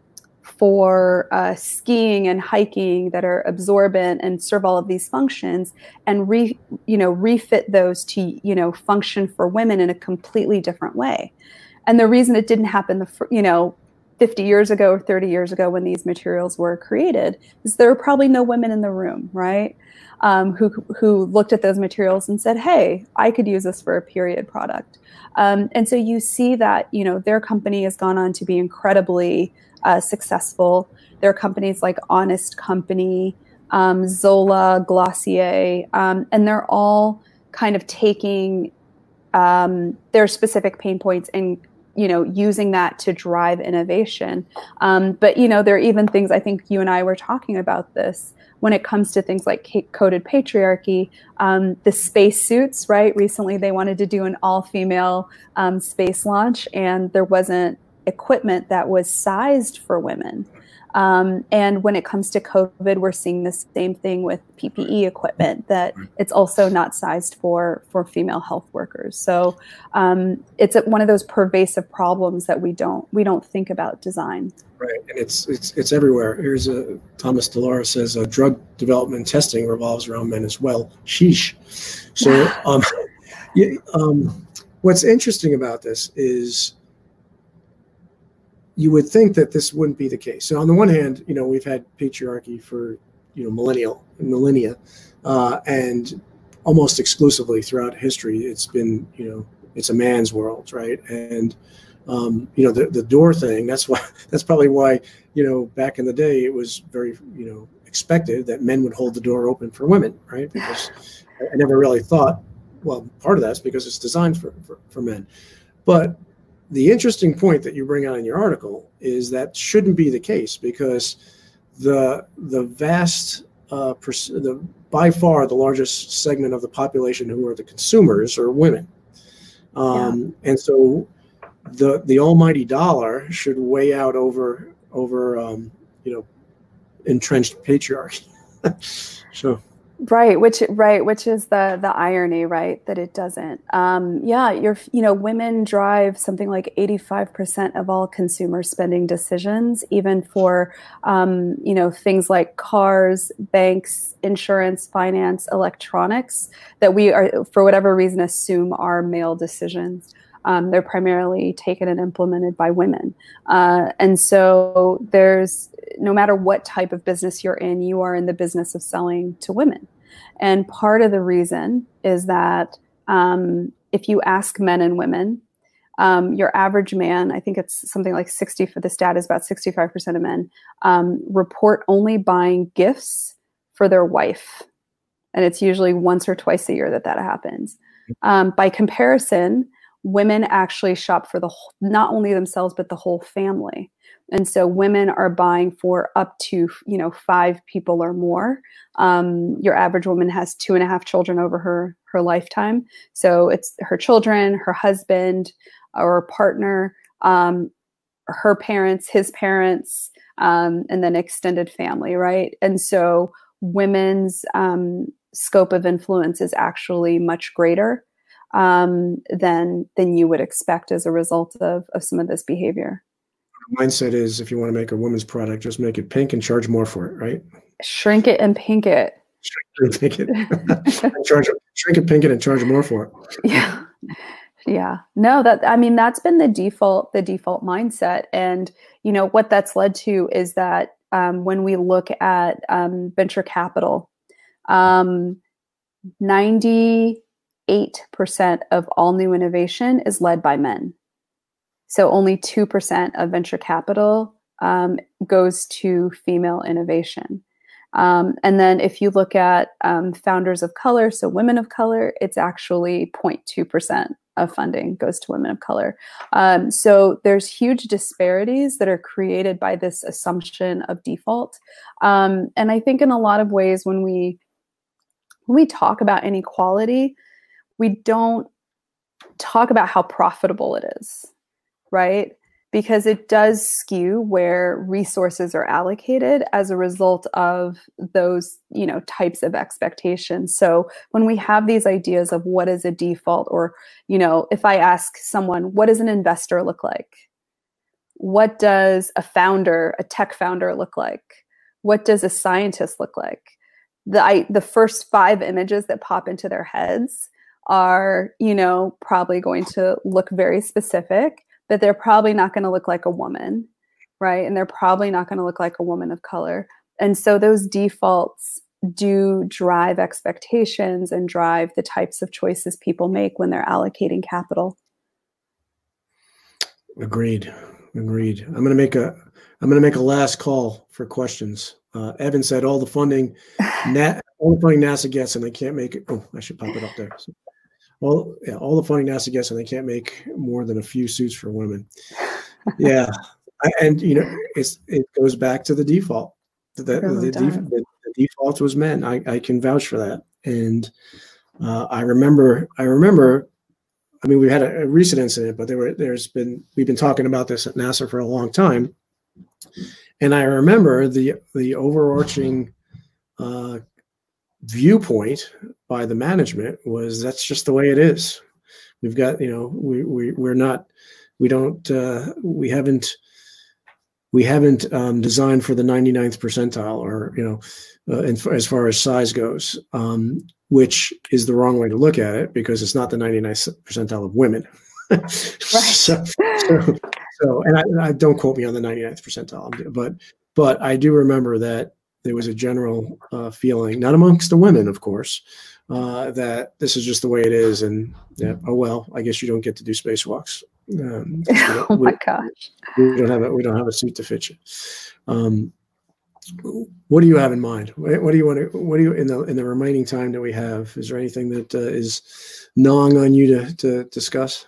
for uh, skiing and hiking that are absorbent and serve all of these functions and re you know refit those to you know function for women in a completely different way. And the reason it didn't happen the you know 50 years ago or 30 years ago when these materials were created is there were probably no women in the room right um, who who looked at those materials and said hey i could use this for a period product um, and so you see that you know their company has gone on to be incredibly uh, successful. There are companies like Honest Company, um, Zola, Glossier, um, and they're all kind of taking um, their specific pain points and you know using that to drive innovation. Um, but you know there are even things I think you and I were talking about this when it comes to things like coded patriarchy, um, the space suits, right? Recently, they wanted to do an all female um, space launch, and there wasn't equipment that was sized for women. Um, and when it comes to COVID, we're seeing the same thing with PPE equipment that it's also not sized for for female health workers. So um, it's a, one of those pervasive problems that we don't we don't think about design. Right, and it's it's it's everywhere. Here's a Thomas DeLauria says uh, drug development testing revolves around men as well. Sheesh. So um, yeah, um, what's interesting about this is you would think that this wouldn't be the case. So on the one hand, you know, we've had patriarchy for you know millennial millennia, uh, and almost exclusively throughout history, it's been you know it's a man's world, right? And um, you know the the door thing. That's why that's probably why you know back in the day it was very you know expected that men would hold the door open for women, right? Because I never really thought. Well, part of that's because it's designed for, for, for men, but the interesting point that you bring out in your article is that shouldn't be the case because the the vast uh, pers- the by far the largest segment of the population who are the consumers are women, um, yeah. and so the the almighty dollar should weigh out over over um, you know entrenched patriarchy. so right which right which is the the irony right that it doesn't. Um yeah you're you know women drive something like 85% of all consumer spending decisions even for um you know things like cars banks insurance finance electronics that we are for whatever reason assume are male decisions um, they're primarily taken and implemented by women. Uh, and so there's no matter what type of business you're in, you are in the business of selling to women. And part of the reason is that um, if you ask men and women, um, your average man, I think it's something like 60 for the stat is about 65% of men, um, report only buying gifts for their wife. And it's usually once or twice a year that that happens. Um, by comparison, women actually shop for the whole, not only themselves but the whole family. And so women are buying for up to you know five people or more. Um, your average woman has two and a half children over her her lifetime. So it's her children her husband or partner um, her parents his parents um, and then extended family right? And so women's um, scope of influence is actually much greater um, than than you would expect as a result of of some of this behavior. Mindset is if you want to make a woman's product, just make it pink and charge more for it, right? Shrink it and pink it. Shrink it, pink it. charge, shrink it, pink it, and charge more for it. Yeah, yeah. No, that I mean that's been the default the default mindset, and you know what that's led to is that um, when we look at um, venture capital, um, ninety 8% of all new innovation is led by men. So only 2% of venture capital um, goes to female innovation. Um, and then if you look at um, founders of color, so women of color, it's actually 0.2% of funding goes to women of color. Um, so there's huge disparities that are created by this assumption of default. Um, and I think in a lot of ways, when we when we talk about inequality, we don't talk about how profitable it is, right? Because it does skew where resources are allocated as a result of those, you know, types of expectations. So when we have these ideas of what is a default, or, you know, if I ask someone, what does an investor look like? What does a founder, a tech founder look like? What does a scientist look like? The, I, the first five images that pop into their heads are, you know, probably going to look very specific, but they're probably not going to look like a woman, right? And they're probably not going to look like a woman of color. And so those defaults do drive expectations and drive the types of choices people make when they're allocating capital. Agreed. Agreed. I'm going to make a I'm going to make a last call for questions. Uh, Evan said all the funding, Na- all the funding NASA gets, and they can't make it. Oh, I should pop it up there. So, all yeah, all the funny NASA gets, and they can't make more than a few suits for women. yeah, I, and you know, it's it goes back to the default. The, the, the, def, the, the default was men. I, I can vouch for that, and uh, I remember I remember. I mean, we had a, a recent incident, but there were there's been we've been talking about this at NASA for a long time, and I remember the the overarching uh, viewpoint by the management was that's just the way it is. We've got, you know, we, we we're not, we don't, uh, we haven't, we haven't um, designed for the 99th percentile or, you know, uh, in, as far as size goes, um, which is the wrong way to look at it because it's not the 99th percentile of women. right. so, so, so, and I, and I, don't quote me on the 99th percentile, but, but I do remember that there was a general uh, feeling, not amongst the women, of course, uh, that this is just the way it is, and yeah, oh well, I guess you don't get to do spacewalks. Um, oh my we, gosh, we don't have a we don't have a suit to fit you. Um, what do you have in mind? What, do you want to? What do you in the in the remaining time that we have? Is there anything that uh, is gnawing on you to to discuss?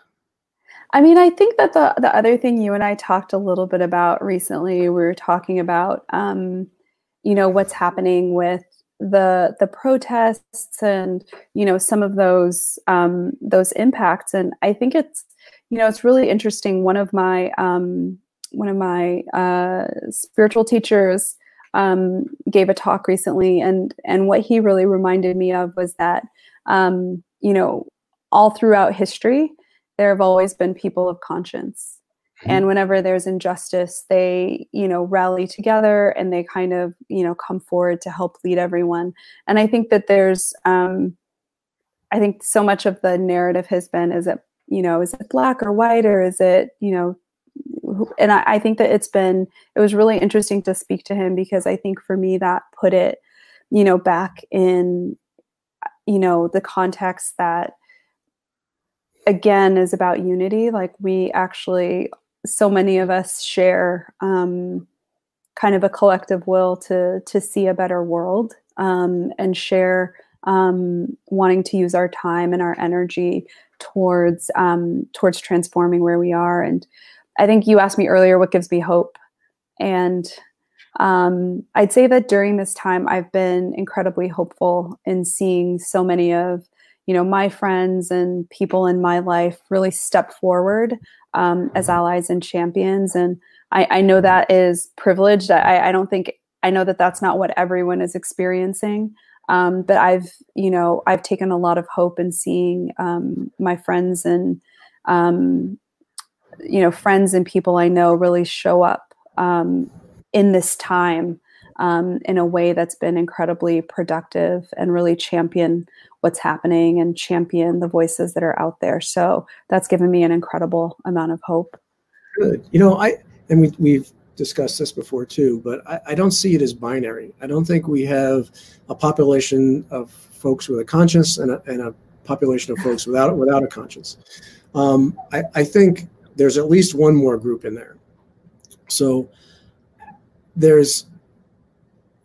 I mean, I think that the the other thing you and I talked a little bit about recently, we were talking about. Um, you know what's happening with the the protests and you know some of those um, those impacts. And i think it's you know it's really interesting. One of my um, one of my uh, spiritual teachers um, gave a talk recently. And and what he really reminded me of was that um, you know all throughout history there have always been people of conscience. And whenever there's injustice they you know rally together and they kind of you know come forward to help lead everyone. And i think that there's um i think so much of the narrative has been is it you know is it black or white or is it you know and I, I think that it's been it was really interesting to speak to him because i think for me that put it you know back in you know the context that again is about unity. Like we actually so many of us share um, kind of a collective will to to see a better world um, and share um, wanting to use our time and our energy towards um, towards transforming where we are. And I think you asked me earlier what gives me hope, and um, I'd say that during this time I've been incredibly hopeful in seeing so many of you know my friends and people in my life really step forward um, as allies and champions. And I, I know that is privileged. I, I, don't think I know that that's not what everyone is experiencing. Um, but I've, you know, I've taken a lot of hope in seeing um, my friends and, um, you know, friends and people I know really show up um, in this time um, in a way that's been incredibly productive and really champion what's happening and champion the voices that are out there. So that's given me an incredible amount of hope. Good. You know, I and we we've discussed this before too, but I, I don't see it as binary. I don't think we have a population of folks with a conscience and a, and a population of folks without without a conscience. Um, I, I think there's at least one more group in there. So there's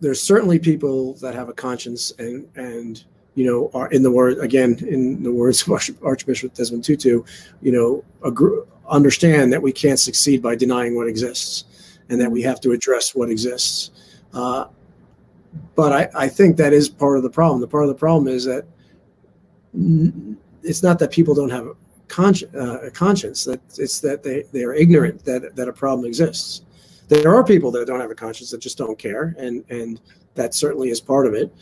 there's certainly people that have a conscience and and you know, are in the word again in the words of Archbishop Desmond Tutu, you know, understand that we can't succeed by denying what exists, and that we have to address what exists. Uh, but I, I think that is part of the problem. The part of the problem is that it's not that people don't have a, consci- uh, a conscience; that it's that they, they are ignorant that that a problem exists. There are people that don't have a conscience that just don't care, and and that certainly is part of it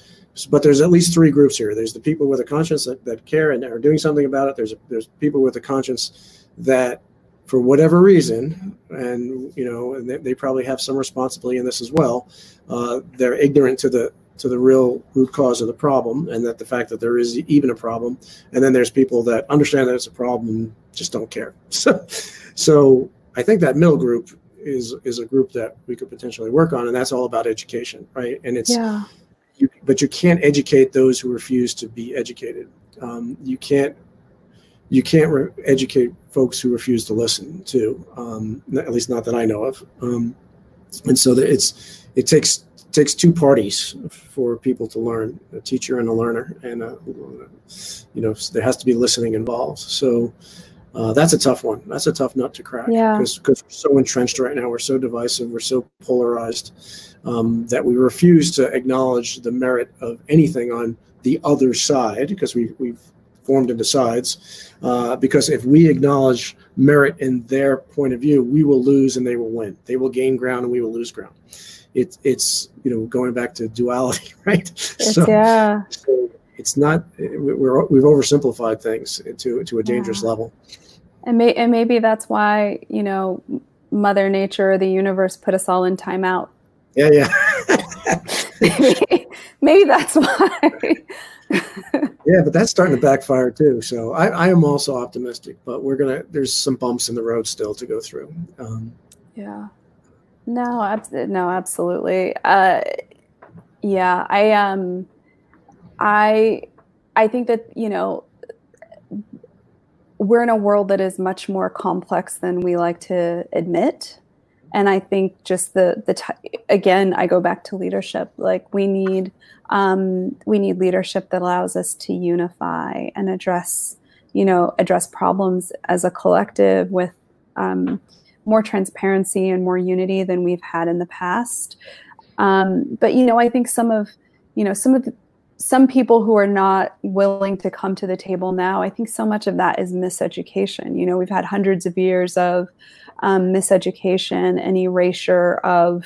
but there's at least three groups here. There's the people with a conscience that, that care and are doing something about it. There's there's people with a conscience that, for whatever reason, and you know, and they, they probably have some responsibility in this as well. Uh, they're ignorant to the to the real root cause of the problem, and that the fact that there is even a problem. And then there's people that understand that it's a problem just don't care. So, so I think that middle group is is a group that we could potentially work on, and that's all about education, right? And it's yeah you, but you can't educate those who refuse to be educated. Um, you can't you can't re- educate folks who refuse to listen to, um, at least not that I know of. Um, and so it's it takes takes two parties for people to learn, a teacher and a learner, and a, you know there has to be listening involved. So uh, that's a tough one. That's a tough nut to crack because yeah. we're so entrenched right now. We're so divisive. We're so polarized um, that we refuse to acknowledge the merit of anything on the other side because we, we've formed into sides. Uh, because if we acknowledge merit in their point of view, we will lose and they will win. They will gain ground and we will lose ground. It, it's you know going back to duality, right? so, yeah. So it's not we're we've oversimplified things to to a dangerous yeah. level. And, may, and maybe that's why you know Mother Nature or the universe put us all in timeout yeah, yeah. maybe, maybe that's why. yeah, but that's starting to backfire too. So I, I am also optimistic, but we're gonna. There's some bumps in the road still to go through. Um, yeah. No, no, absolutely. Uh, yeah, I um, I, I think that you know, we're in a world that is much more complex than we like to admit. And i think just the the t- again i go back to leadership. Like we need um, we need leadership that allows us to unify and address you know address problems as a collective with um, more transparency and more unity than we've had in the past. Um, but you know i think some of you know some of the, some people who are not willing to come to the table now i think so much of that is miseducation you know we've had hundreds of years of um, miseducation and erasure of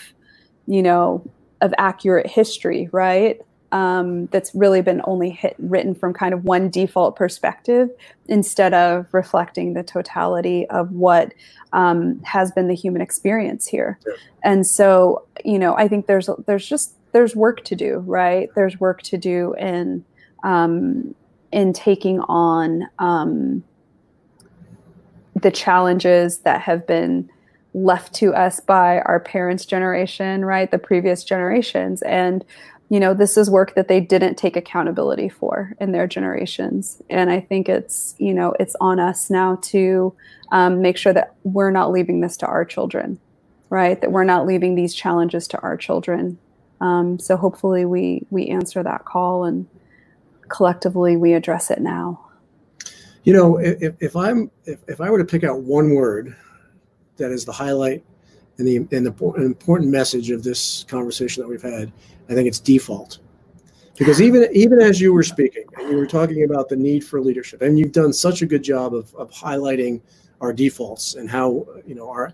you know of accurate history right um, that's really been only hit, written from kind of one default perspective instead of reflecting the totality of what um, has been the human experience here. Yeah. And so, you know, I think there's there's just there's work to do, right? There's work to do in um, in taking on um, the challenges that have been left to us by our parents' generation, right? The previous generations, and you know this is work that they didn't take accountability for in their generations and i think it's you know it's on us now to um, make sure that we're not leaving this to our children right that we're not leaving these challenges to our children um, so hopefully we we answer that call and collectively we address it now you know if, if i'm if, if i were to pick out one word that is the highlight and the and the important message of this conversation that we've had I think it's default. Because even even as you were speaking and you were talking about the need for leadership, and you've done such a good job of, of highlighting our defaults and how you know our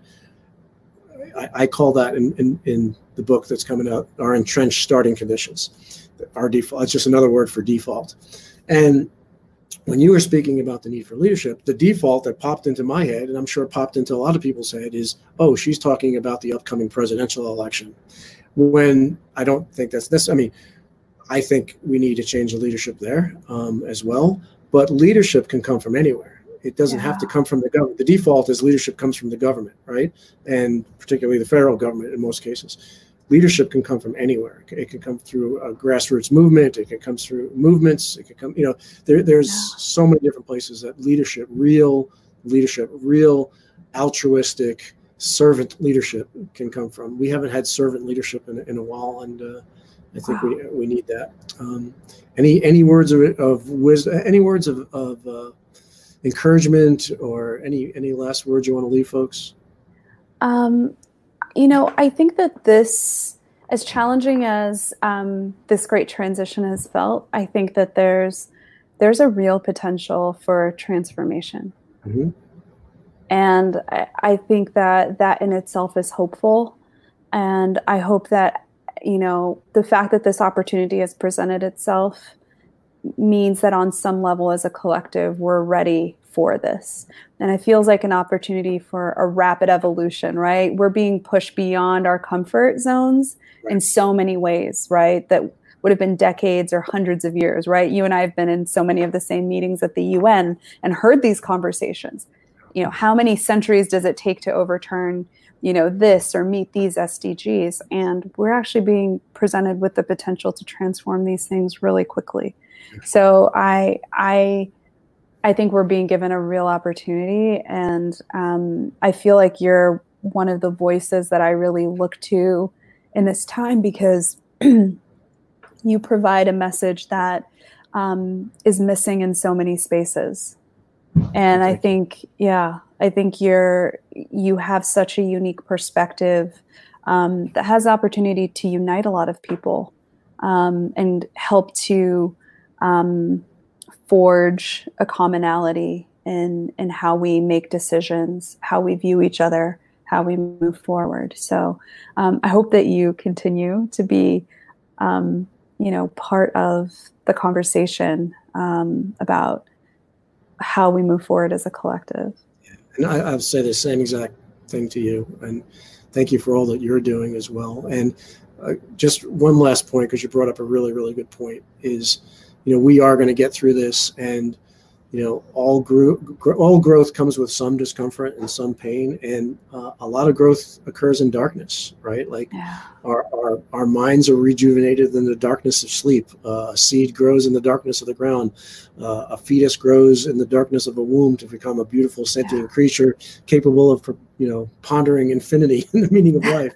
I, call that in, in, in the book that's coming out our entrenched starting conditions. Our default it's just another word for default. And when you were speaking about the need for leadership, the default that popped into my head, and I'm sure popped into a lot of people's head, is oh, she's talking about the upcoming presidential election when I don't think that's this. I mean, I think we need to change the leadership there um, as well. But leadership can come from anywhere. It doesn't yeah. have to come from the government. The default is leadership comes from the government, right? And particularly the federal government in most cases. Leadership can come from anywhere. It can come through a grassroots movement. It can come through movements. It can come, you know, there, there's yeah. so many different places that leadership, real leadership, real altruistic, servant leadership can come from. We haven't had servant leadership in, in a while, and uh, I think wow. we, we need that. Um, any any words of, of wisdom? Any words of, of uh, encouragement, or any any last words you want to leave folks? Um, you know, I think that this, as challenging as um, this great transition has felt, I think that there's there's a real potential for transformation. Mm-hmm and I, I think that that in itself is hopeful and i hope that you know the fact that this opportunity has presented itself means that on some level as a collective we're ready for this. And it feels like an opportunity for a rapid evolution right? We're being pushed beyond our comfort zones right. in so many ways right? That would have been decades or hundreds of years right? You and i have been in so many of the same meetings at the un and heard these conversations. You know how many centuries does it take to overturn you know this or meet these sdgs and we're actually being presented with the potential to transform these things really quickly so i i i think we're being given a real opportunity and um, i feel like you're one of the voices that i really look to in this time because you provide a message that um, is missing in so many spaces. And i think yeah i think you're you have such a unique perspective um, that has opportunity to unite a lot of people um, and help to um, forge a commonality in in how we make decisions how we view each other how we move forward so um, i hope that you continue to be um, you know part of the conversation um, about how we move forward as a collective. Yeah. And I, I'll say the same exact thing to you. And thank you for all that you're doing as well. And uh, just one last point, because you brought up a really, really good point, is, you know, we are going to get through this. And you know all gro- all growth comes with some discomfort and some pain and uh, a lot of growth occurs in darkness right like yeah. our, our our minds are rejuvenated in the darkness of sleep uh, a seed grows in the darkness of the ground uh, a fetus grows in the darkness of a womb to become a beautiful sentient yeah. creature capable of you know pondering infinity and the meaning of life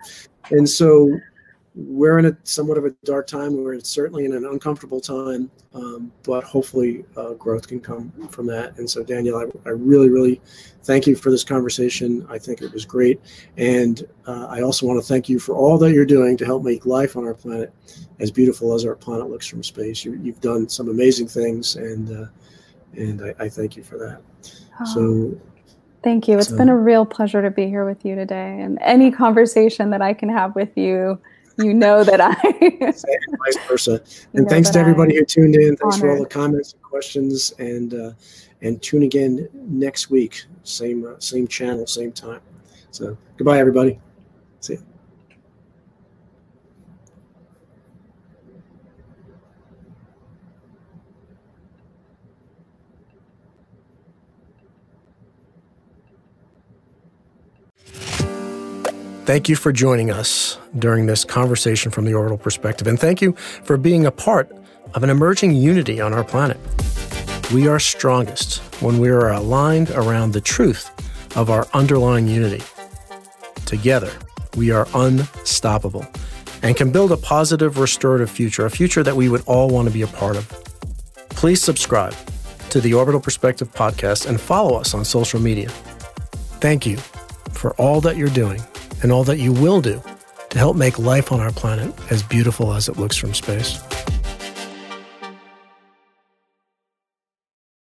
and so we're in a somewhat of a dark time. We're certainly in an uncomfortable time, um, but hopefully uh, growth can come from that. And so, Danielle, I, I, really, really thank you for this conversation. I think it was great. And uh, I also want to thank you for all that you're doing to help make life on our planet as beautiful as our planet looks from space. You, have done some amazing things, and uh, and I, I, thank you for that. Oh. So Thank you. It's so, been a real pleasure to be here with you today. And any conversation that I can have with you, you know that I. vice versa. And thanks to everybody I who tuned in. Thanks honored. for all the comments and questions. And uh, and tune again next week. Same uh, same channel, same time. So goodbye, everybody. See you. Thank you for joining us during this conversation from the orbital perspective. And thank you for being a part of an emerging unity on our planet. We are strongest when we are aligned around the truth of our underlying unity. Together, we are unstoppable and can build a positive, restorative future, a future that we would all want to be a part of. Please subscribe to the Orbital Perspective podcast and follow us on social media. Thank you for all that you're doing and all that you will do to help make life on our planet as beautiful as it looks from space.